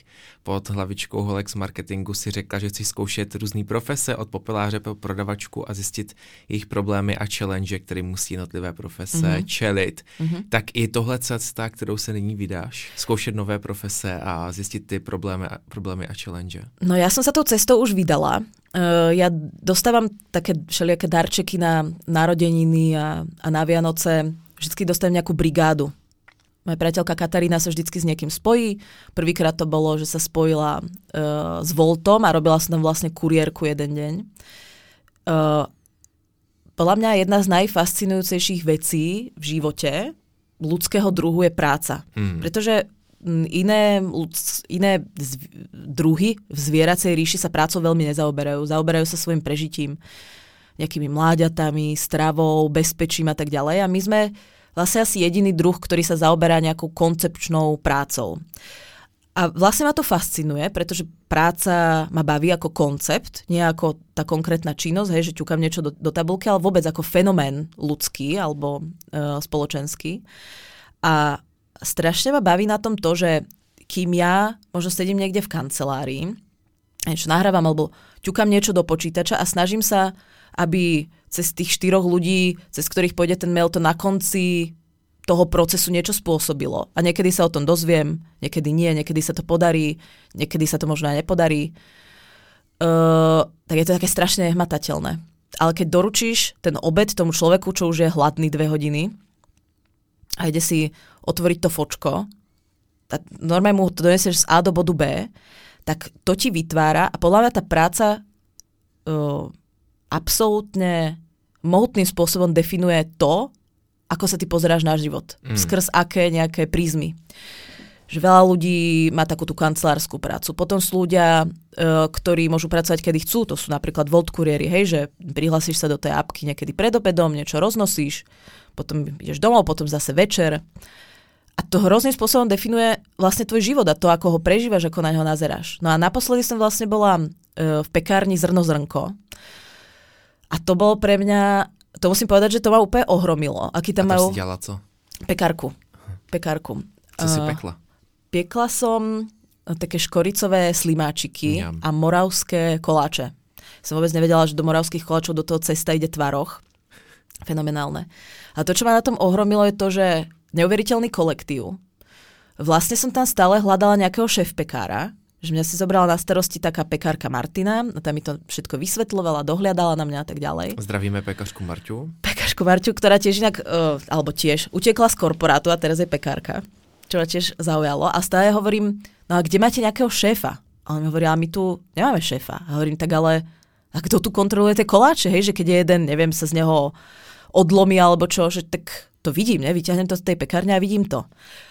pod hlavičkou Holex Marketingu si řekla, že chci zkoušet různé profese od popeláře po prodavačku a zjistit jejich problémy a challenge, které musí jednotlivé profese mm-hmm. čelit. Mm-hmm. Tak i tohle cesta, kterou se nyní vydáš, zkoušet nové profese a zjistit ty problémy, problémy a challenge. No já jsem se tou cestou už vydala. Uh, ja dostávam také všelijaké darčeky na narodeniny a, a na Vianoce. Vždycky dostanem nejakú brigádu. Moja priateľka Katarína sa vždycky s niekým spojí. Prvýkrát to bolo, že sa spojila uh, s Voltom a robila som tam vlastne kuriérku jeden deň. Uh, podľa mňa jedna z najfascinujúcejších vecí v živote ľudského druhu je práca. Mm. Pretože iné, iné druhy v zvieracej ríši sa prácou veľmi nezaoberajú. Zaoberajú sa svojim prežitím, nejakými mláďatami, stravou, bezpečím a tak ďalej. A my sme vlastne asi jediný druh, ktorý sa zaoberá nejakou koncepčnou prácou. A vlastne ma to fascinuje, pretože práca ma baví ako koncept, nie ako tá konkrétna činnosť, hej, že ťukám niečo do, do tabulky, ale vôbec ako fenomén ľudský alebo e, spoločenský. A strašne ma baví na tom to, že kým ja možno sedím niekde v kancelárii, niečo nahrávam alebo ťukám niečo do počítača a snažím sa, aby cez tých štyroch ľudí, cez ktorých pôjde ten mail, to na konci toho procesu niečo spôsobilo. A niekedy sa o tom dozviem, niekedy nie, niekedy sa to podarí, niekedy sa to možno aj nepodarí. Uh, tak je to také strašne hmatateľné. Ale keď doručíš ten obed tomu človeku, čo už je hladný dve hodiny a ide si otvoriť to fočko, tak normálne mu to donesieš z A do bodu B, tak to ti vytvára a podľa mňa tá práca uh, absolútne mohutným spôsobom definuje to, ako sa ty pozeráš na život. Mm. Skrz aké nejaké prízmy. Že veľa ľudí má takú tú kancelárskú prácu. Potom sú ľudia, e, ktorí môžu pracovať, kedy chcú. To sú napríklad Volt kuriéri, hej, že prihlasíš sa do tej apky niekedy pred obedom, niečo roznosíš, potom ideš domov, potom zase večer. A to hrozným spôsobom definuje vlastne tvoj život a to, ako ho prežívaš, ako na ňo nazeráš. No a naposledy som vlastne bola e, v pekárni Zrno Zrnko. A to bolo pre mňa, to musím povedať, že to ma úplne ohromilo. Aký tam a majú... si co? Pekárku. Pekárku. Co si pekla? Piekla som také škoricové slimáčiky Jam. a moravské koláče. Som vôbec nevedela, že do moravských koláčov do toho cesta ide tvaroch. Fenomenálne. A to, čo ma na tom ohromilo, je to, že neuveriteľný kolektív. Vlastne som tam stále hľadala nejakého šéf-pekára, že mňa si zobrala na starosti taká pekárka Martina, a tam mi to všetko vysvetľovala, dohľadala na mňa a tak ďalej. Zdravíme pekařku Marťu. Pekařku Marťu, ktorá tiež inak, uh, alebo tiež, utekla z korporátu a teraz je pekárka, čo ma tiež zaujalo. A stále hovorím, no a kde máte nejakého šéfa? A on mi hovorí, my tu nemáme šéfa. A hovorím, tak ale a kto tu kontroluje tie koláče, hej, že keď je jeden, neviem, sa z neho odlomí alebo čo, že tak to vidím, ne? vyťahnem to z tej pekárne a vidím to.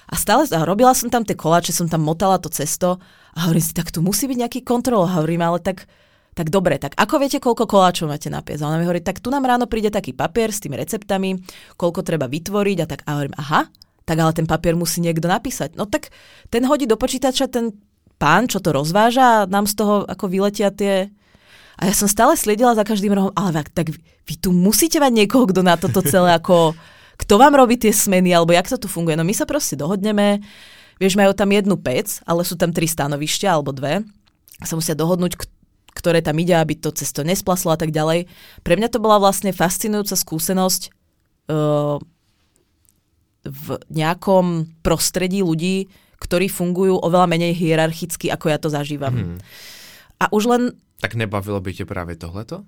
A stále a robila som tam tie koláče, som tam motala to cesto a hovorím si, tak tu musí byť nejaký kontrol. A hovorím, ale tak, tak dobre, tak ako viete, koľko koláčov máte na pies? A ona mi hovorí, tak tu nám ráno príde taký papier s tými receptami, koľko treba vytvoriť a tak. A hovorím, aha, tak ale ten papier musí niekto napísať. No tak ten hodí do počítača ten pán, čo to rozváža a nám z toho ako vyletia tie... A ja som stále sliedila za každým rohom, ale tak vy tu musíte mať niekoho, kto na toto celé ako kto vám robí tie smeny, alebo jak to tu funguje. No my sa proste dohodneme, vieš, majú tam jednu pec, ale sú tam tri stanovišťa alebo dve. Sa musia dohodnúť, ktoré tam ide, aby to cesto nesplaslo a tak ďalej. Pre mňa to bola vlastne fascinujúca skúsenosť uh, v nejakom prostredí ľudí, ktorí fungujú oveľa menej hierarchicky, ako ja to zažívam. Hmm. A už len... Tak nebavilo by ťa práve tohleto?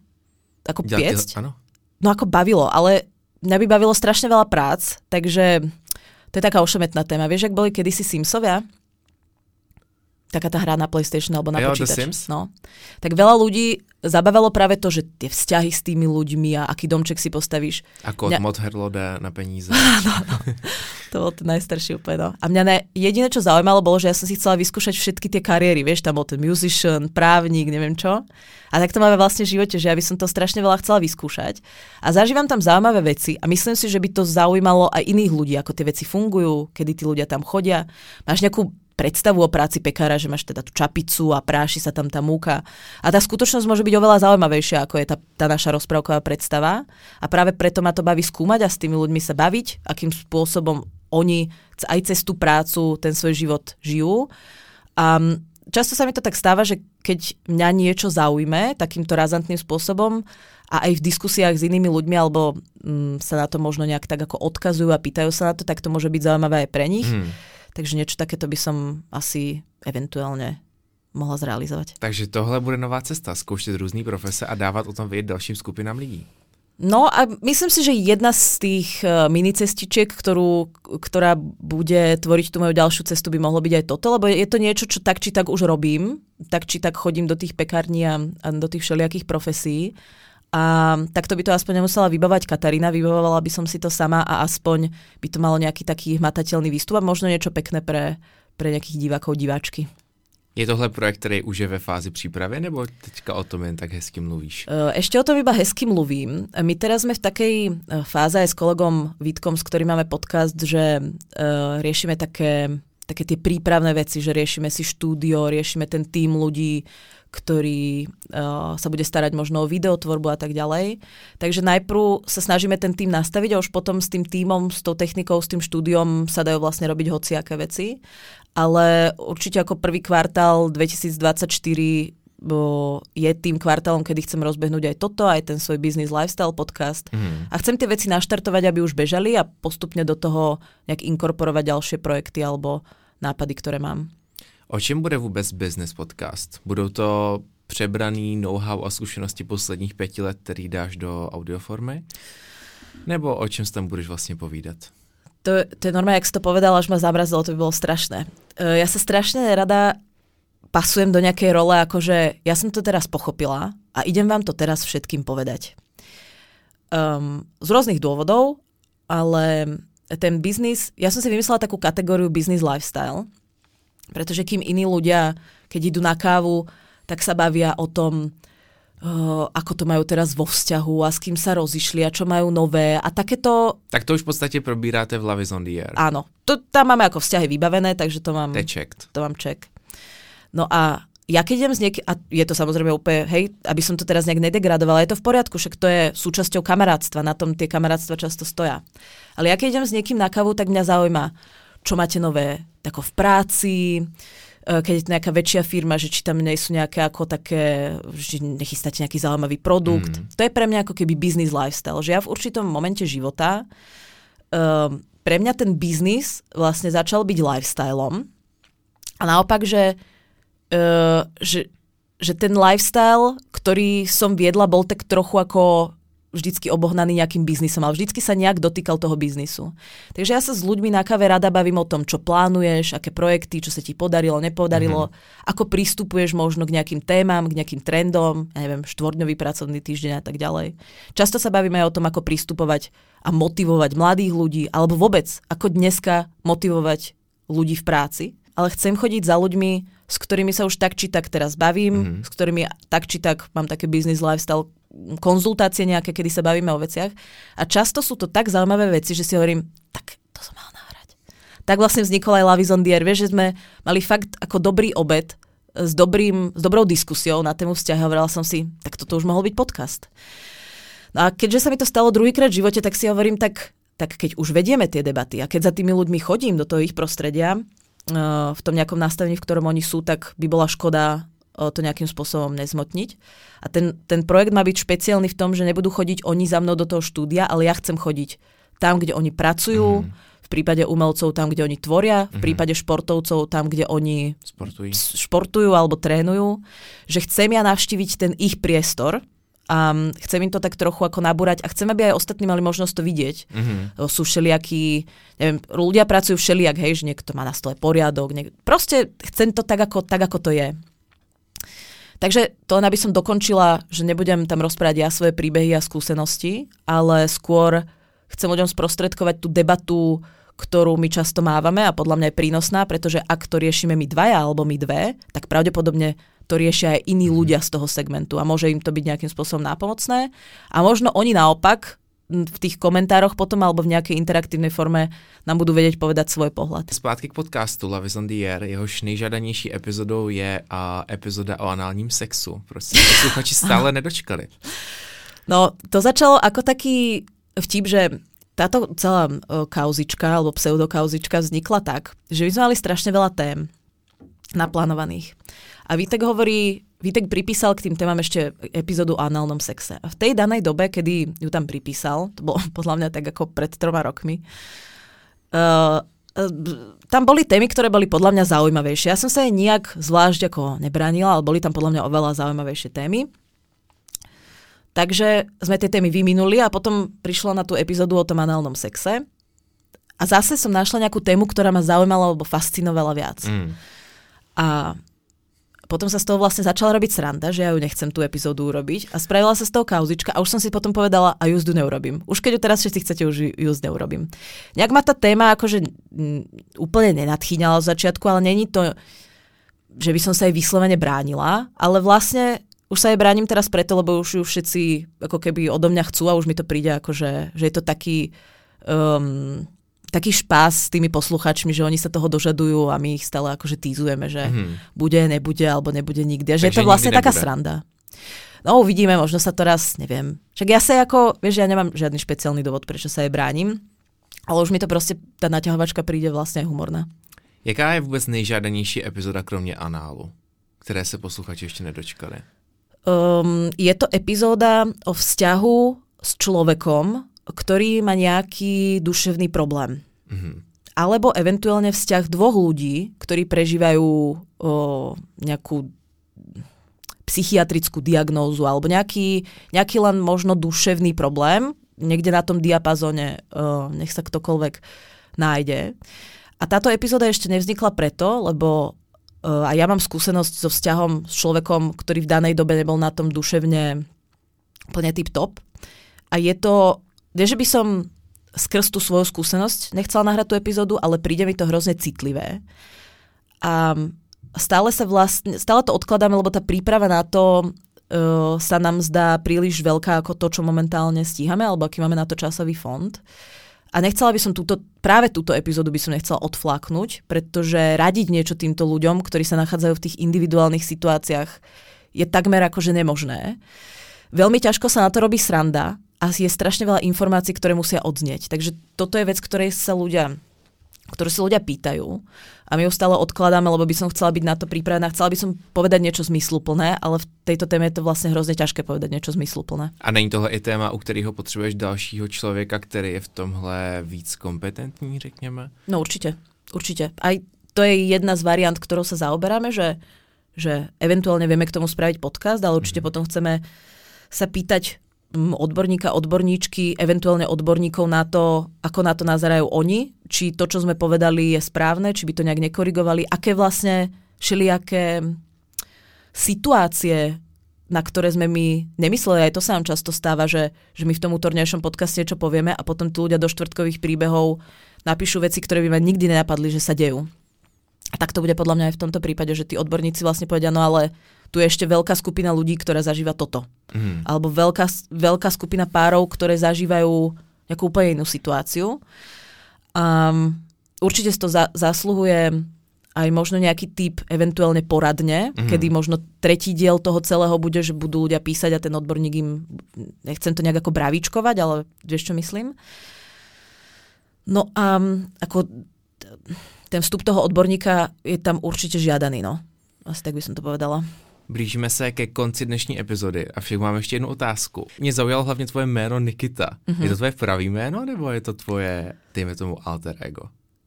Ako piecť? Áno. No ako bavilo, ale mňa by bavilo strašne veľa prác, takže to je taká ošemetná téma. Vieš, ak boli kedysi Simsovia? Taká tá hra na PlayStation alebo na jo, počítač. No. Tak veľa ľudí zabavalo práve to, že tie vzťahy s tými ľuďmi a aký domček si postavíš. Ako od mňa... Modherloda na peníze. [laughs] no, no. [laughs] To bol ten najstarší úplne. No. A mňa jediné, čo zaujímalo, bolo, že ja som si chcela vyskúšať všetky tie kariéry. Vieš, tam bol ten musician, právnik, neviem čo. A tak to máme vlastne v živote, že ja by som to strašne veľa chcela vyskúšať. A zažívam tam zaujímavé veci a myslím si, že by to zaujímalo aj iných ľudí, ako tie veci fungujú, kedy tí ľudia tam chodia. Máš nejakú predstavu o práci pekára, že máš teda tú čapicu a práši sa tam tá múka. A tá skutočnosť môže byť oveľa zaujímavejšia, ako je tá, tá naša rozprávková predstava. A práve preto ma to baví skúmať a s tými ľuďmi sa baviť, akým spôsobom oni aj cez tú prácu ten svoj život žijú. A často sa mi to tak stáva, že keď mňa niečo zaujme takýmto razantným spôsobom a aj v diskusiách s inými ľuďmi, alebo mm, sa na to možno nejak tak ako odkazujú a pýtajú sa na to, tak to môže byť zaujímavé aj pre nich. Mm. Takže niečo takéto by som asi eventuálne mohla zrealizovať. Takže tohle bude nová cesta, zkoušet různé profese a dávat o tom vědět dalším skupinám lidí. No a myslím si, že jedna z tých uh, mini cestičiek, ktorú, ktorá bude tvoriť tú moju ďalšiu cestu, by mohlo byť aj toto, lebo je to niečo, čo tak či tak už robím. Tak či tak chodím do tých pekární a, a do tých všelijakých profesí. A takto by to aspoň nemusela vybavať Katarína, vybavovala by som si to sama a aspoň by to malo nejaký taký hmatateľný výstup a možno niečo pekné pre, pre nejakých divákov, diváčky. Je tohle projekt, který už je ve fázi přípravy, nebo teďka o tom jen tak hezky mluvíš? Ešte o tom iba hezky mluvím. My teraz sme v takej e, fáze aj s kolegom Vítkom, s ktorým máme podcast, že uh, riešime také, také tie prípravné veci, že riešime si štúdio, riešime ten tým ľudí, ktorý uh, sa bude starať možno o videotvorbu a tak ďalej. Takže najprv sa snažíme ten tým nastaviť a už potom s tým týmom, s tou technikou, s tým štúdiom sa dajú vlastne robiť hociaké veci. Ale určite ako prvý kvartál 2024 je tým kvartálom, kedy chcem rozbehnúť aj toto, aj ten svoj business lifestyle podcast. Mm. A chcem tie veci naštartovať, aby už bežali a postupne do toho nejak inkorporovať ďalšie projekty alebo nápady, ktoré mám. O čem bude vůbec business podcast? Budou to přebraný know-how a zkušenosti posledních pěti let, který dáš do audioformy? Nebo o čem tam budeš vlastně povídat? To, to je normálne, jak si to povedal, až ma zabrazilo, to by bolo strašné. Uh, ja sa strašne rada pasujem do nejakej role, akože ja som to teraz pochopila a idem vám to teraz všetkým povedať. Um, z rôznych dôvodov ale ten biznis, ja som si vymyslela takú kategóriu business lifestyle, pretože kým iní ľudia, keď idú na kávu, tak sa bavia o tom, ako to majú teraz vo vzťahu a s kým sa rozišli a čo majú nové a takéto... Tak to už v podstate probíráte v Love is on the air. Áno, to, tam máme ako vzťahy vybavené, takže to mám... To mám check. No a ja keď idem s niekým, a je to samozrejme úplne, hej, aby som to teraz nejak nedegradovala, je to v poriadku, však to je súčasťou kamarátstva, na tom tie kamarátstva často stoja. Ale ja keď idem s niekým na kavu, tak mňa zaujíma, čo máte nové, tako v práci, keď je to nejaká väčšia firma, že či tam nie sú nejaké ako také, že nechystáte nejaký zaujímavý produkt. Mm. To je pre mňa ako keby business lifestyle, že ja v určitom momente života um, pre mňa ten biznis vlastne začal byť lifestylom a naopak, že, uh, že, že ten lifestyle, ktorý som viedla, bol tak trochu ako vždycky obohnaný nejakým biznisom, ale vždycky sa nejak dotýkal toho biznisu. Takže ja sa s ľuďmi na kave rada bavím o tom, čo plánuješ, aké projekty, čo sa ti podarilo, nepodarilo, mm-hmm. ako pristupuješ možno k nejakým témam, k nejakým trendom, ja neviem, štvordňový pracovný týždeň a tak ďalej. Často sa bavíme aj o tom, ako pristupovať a motivovať mladých ľudí, alebo vôbec, ako dneska motivovať ľudí v práci. Ale chcem chodiť za ľuďmi, s ktorými sa už tak či tak teraz bavím, mm-hmm. s ktorými tak či tak mám také business lifestyle, konzultácie nejaké, kedy sa bavíme o veciach. A často sú to tak zaujímavé veci, že si hovorím, tak to som mal nahrať. Tak vlastne vznikol aj Lavizon Dier, vieš, že sme mali fakt ako dobrý obed s, dobrým, s dobrou diskusiou na tému vzťahu. Hovorila som si, tak toto už mohol byť podcast. No a keďže sa mi to stalo druhýkrát v živote, tak si hovorím, tak, tak keď už vedieme tie debaty a keď za tými ľuďmi chodím do toho ich prostredia, uh, v tom nejakom nastavení, v ktorom oni sú, tak by bola škoda to nejakým spôsobom nezmotniť. A ten, ten projekt má byť špeciálny v tom, že nebudú chodiť oni za mnou do toho štúdia, ale ja chcem chodiť tam, kde oni pracujú, mm. v prípade umelcov tam, kde oni tvoria, v mm. prípade športovcov tam, kde oni Sportuj. športujú alebo trénujú. Že chcem ja navštíviť ten ich priestor, a chcem im to tak trochu ako nabúrať a chcem, aby aj ostatní mali možnosť to vidieť. Mm-hmm. Sú všelijakí, neviem, ľudia pracujú všelijak, hej, že niekto má na stole poriadok, niek- proste chcem to tak ako, tak, ako to je. Takže to len aby som dokončila, že nebudem tam rozprávať ja svoje príbehy a skúsenosti, ale skôr chcem ľuďom sprostredkovať tú debatu, ktorú my často mávame a podľa mňa je prínosná, pretože ak to riešime my dvaja alebo my dve, tak pravdepodobne to riešia aj iní ľudia z toho segmentu a môže im to byť nejakým spôsobom nápomocné. A možno oni naopak v tých komentároch potom alebo v nejakej interaktívnej forme nám budú vedieť povedať svoj pohľad. Zpátky k podcastu Love is on the air. Jehož nejžádanější epizodou je a epizoda o análním sexu. Prostě posluchači stále [laughs] nedočkali. No, to začalo ako taký vtip, že táto celá kauzička alebo pseudokauzička vznikla tak, že my sme mali strašne veľa tém naplánovaných. A Vítek hovorí, Vítek pripísal k tým témam ešte epizódu o análnom sexe. A v tej danej dobe, kedy ju tam pripísal, to bolo [laughs] podľa mňa tak ako pred troma rokmi, uh, tam boli témy, ktoré boli podľa mňa zaujímavejšie. Ja som sa jej nijak zvlášť ako nebránila, ale boli tam podľa mňa oveľa zaujímavejšie témy. Takže sme tie témy vyminuli a potom prišla na tú epizódu o tom análnom sexe. A zase som našla nejakú tému, ktorá ma zaujímala alebo fascinovala viac. Mm. A potom sa z toho vlastne začala robiť sranda, že ja ju nechcem tú epizódu urobiť a spravila sa z toho kauzička a už som si potom povedala a juzdu neurobím. Už keď ju teraz všetci chcete, už juzdu neurobím. Nejak ma tá téma akože m, úplne nenadchýňala v začiatku, ale není to, že by som sa jej vyslovene bránila, ale vlastne už sa jej bránim teraz preto, lebo už ju všetci ako keby odo mňa chcú a už mi to príde akože, že je to taký um, taký špás s tými posluchačmi, že oni sa toho dožadujú a my ich stále akože týzujeme, že mm-hmm. bude, nebude alebo nebude nikdy. že je to vlastne taká sranda. No uvidíme, možno sa to raz, neviem. Však ja sa ako, vieš, ja nemám žiadny špeciálny dôvod, prečo sa jej bránim, ale už mi to proste, tá naťahovačka príde vlastne humorná. Jaká je vůbec nejžádanější epizoda kromě análu, které se posluchači ještě nedočkali? Um, je to epizóda o vzťahu s človekom, ktorý má nejaký duševný problém. Mm-hmm. Alebo eventuálne vzťah dvoch ľudí, ktorí prežívajú o, nejakú psychiatrickú diagnózu alebo nejaký, nejaký len možno duševný problém, niekde na tom diapazone, o, nech sa ktokoľvek nájde. A táto epizóda ešte nevznikla preto, lebo a ja mám skúsenosť so vzťahom s človekom, ktorý v danej dobe nebol na tom duševne plne tip top. A je to nie, že by som skrz tú svoju skúsenosť nechcela nahrať tú epizódu, ale príde mi to hrozne citlivé. A stále sa vlastne, stále to odkladáme, lebo tá príprava na to uh, sa nám zdá príliš veľká ako to, čo momentálne stíhame, alebo aký máme na to časový fond. A nechcela by som túto, práve túto epizódu by som nechcela odflaknúť, pretože radiť niečo týmto ľuďom, ktorí sa nachádzajú v tých individuálnych situáciách, je takmer akože nemožné. Veľmi ťažko sa na to robí sranda a je strašne veľa informácií, ktoré musia odznieť. Takže toto je vec, ktorej sa ľudia ktorú si ľudia pýtajú a my ju stále odkladáme, lebo by som chcela byť na to pripravená. Chcela by som povedať niečo zmysluplné, ale v tejto téme je to vlastne hrozne ťažké povedať niečo zmysluplné. A není tohle i téma, u kterého potřebuješ dalšího člověka, který je v tomhle víc kompetentní, řekněme? No určite, určite. Aj to je jedna z variant, ktorou sa zaoberáme, že, že eventuálne vieme k tomu spraviť podcast, ale určite mm. potom chceme sa pýtať odborníka, odborníčky, eventuálne odborníkov na to, ako na to nazerajú oni, či to, čo sme povedali, je správne, či by to nejak nekorigovali, aké vlastne všelijaké situácie, na ktoré sme my nemysleli, aj to sa nám často stáva, že, že my v tom útornejšom podcaste niečo povieme a potom tu ľudia do štvrtkových príbehov napíšu veci, ktoré by ma nikdy nenapadli, že sa dejú. A tak to bude podľa mňa aj v tomto prípade, že tí odborníci vlastne povedia, no ale tu je ešte veľká skupina ľudí, ktorá zažíva toto. Mm. Alebo veľká, veľká skupina párov, ktoré zažívajú nejakú úplne inú situáciu. Um, určite si to za, zasluhuje aj možno nejaký typ eventuálne poradne, mm. kedy možno tretí diel toho celého bude, že budú ľudia písať a ten odborník im, nechcem to nejak ako bravičkovať, ale vieš, čo myslím. No a ako ten vstup toho odborníka je tam určite žiadaný, no. Asi tak by som to povedala. Blížíme se ke konci dnešní epizody a však mám ještě jednu otázku. Mě zaujalo hlavně tvoje jméno Nikita. Mm-hmm. Je to tvoje pravý jméno, nebo je to tvoje, dejme tomu, alter ego?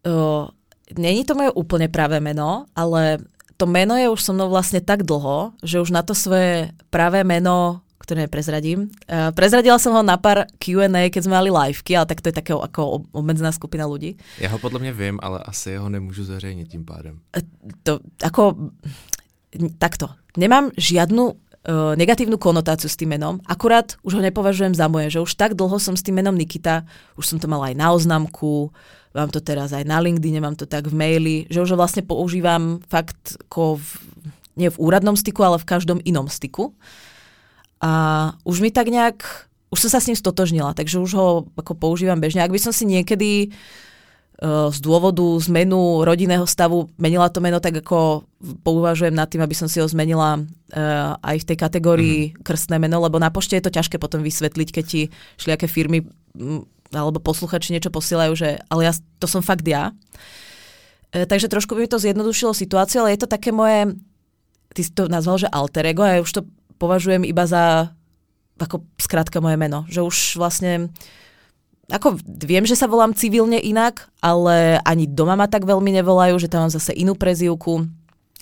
Uh, není to moje úplne pravé meno, ale to meno je už so mnou vlastne tak dlho, že už na to svoje pravé meno ktoré neprezradím. Uh, prezradila som ho na pár Q&A, keď sme mali liveky, ale tak to je také ako obmedzená skupina ľudí. Ja ho podľa mňa viem, ale asi ho nemôžu zverejniť tým pádem. Uh, to, ako, takto. Nemám žiadnu uh, negatívnu konotáciu s tým menom, akurát už ho nepovažujem za moje, že už tak dlho som s tým menom Nikita, už som to mala aj na oznamku, mám to teraz aj na LinkedIn, mám to tak v maili, že už ho vlastne používam fakt ako v, nie v úradnom styku, ale v každom inom styku. A už mi tak nejak, už som sa s ním stotožnila, takže už ho ako používam bežne. Ak by som si niekedy uh, z dôvodu zmenu rodinného stavu menila to meno, tak ako pouvažujem nad tým, aby som si ho zmenila uh, aj v tej kategórii mm. krstné meno, lebo na pošte je to ťažké potom vysvetliť, keď ti všelijaké firmy alebo posluchači niečo posielajú, že ale ja, to som fakt ja. Uh, takže trošku by mi to zjednodušilo situáciu, ale je to také moje, ty si to nazval, že alter ego a ja už to považujem iba za ako skrátka moje meno. Že už vlastne ako viem, že sa volám civilne inak, ale ani doma ma tak veľmi nevolajú, že tam mám zase inú prezývku.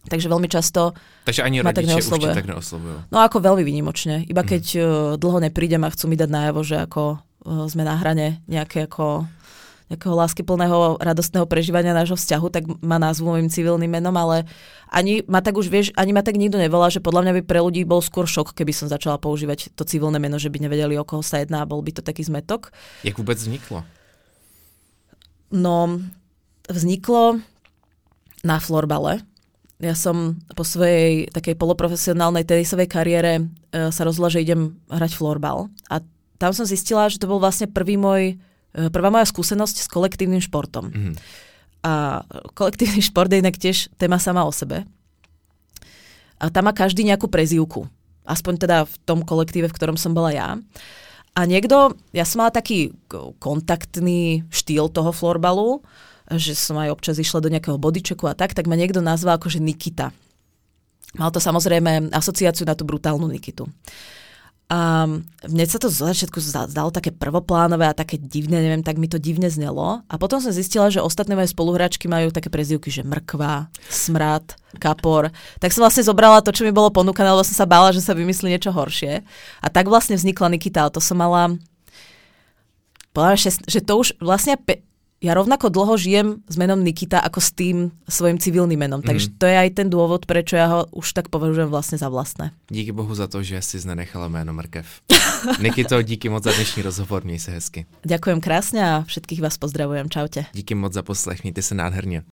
Takže veľmi často Takže ani ma tak neoslovuje. tak neoslovujú. No ako veľmi výnimočne. Iba keď mm. dlho neprídem a chcú mi dať najavo, že ako uh, sme na hrane nejaké ako nejakého láskyplného, radostného prežívania nášho vzťahu, tak ma názvu mojim civilným menom, ale ani ma tak už vieš, ani ma tak nikto nevolá, že podľa mňa by pre ľudí bol skôr šok, keby som začala používať to civilné meno, že by nevedeli, o koho sa jedná a bol by to taký zmetok. Jak vôbec vzniklo? No, vzniklo na florbale. Ja som po svojej takej poloprofesionálnej tenisovej kariére e, sa rozhodla, že idem hrať florbal. A tam som zistila, že to bol vlastne prvý môj prvá moja skúsenosť s kolektívnym športom. Mm. A kolektívny šport je inak tiež téma sama o sebe. A tam má každý nejakú prezývku. Aspoň teda v tom kolektíve, v ktorom som bola ja. A niekto, ja som mala taký kontaktný štýl toho florbalu, že som aj občas išla do nejakého bodyčeku a tak, tak ma niekto nazval akože Nikita. Mal to samozrejme asociáciu na tú brutálnu Nikitu. A mne sa to zo začiatku zdalo také prvoplánové a také divné, neviem, tak mi to divne znelo. A potom som zistila, že ostatné moje spoluhráčky majú také prezivky, že mrkva, smrad, kapor. Tak som vlastne zobrala to, čo mi bolo ponúkané, lebo som sa bála, že sa vymyslí niečo horšie. A tak vlastne vznikla Nikita. To som mala... Že, že to už vlastne pe, ja rovnako dlho žijem s menom Nikita ako s tým svojim civilným menom. Mm. Takže to je aj ten dôvod, prečo ja ho už tak považujem vlastne za vlastné. Díky bohu za to, že si znenechala jméno Mrkev. [laughs] Nikito, díky moc za dnešní rozhovor, měj se hezky. Ďakujem krásne a všetkých vás pozdravujem. Čaute. Díky moc za poslech, mějte se nádherně.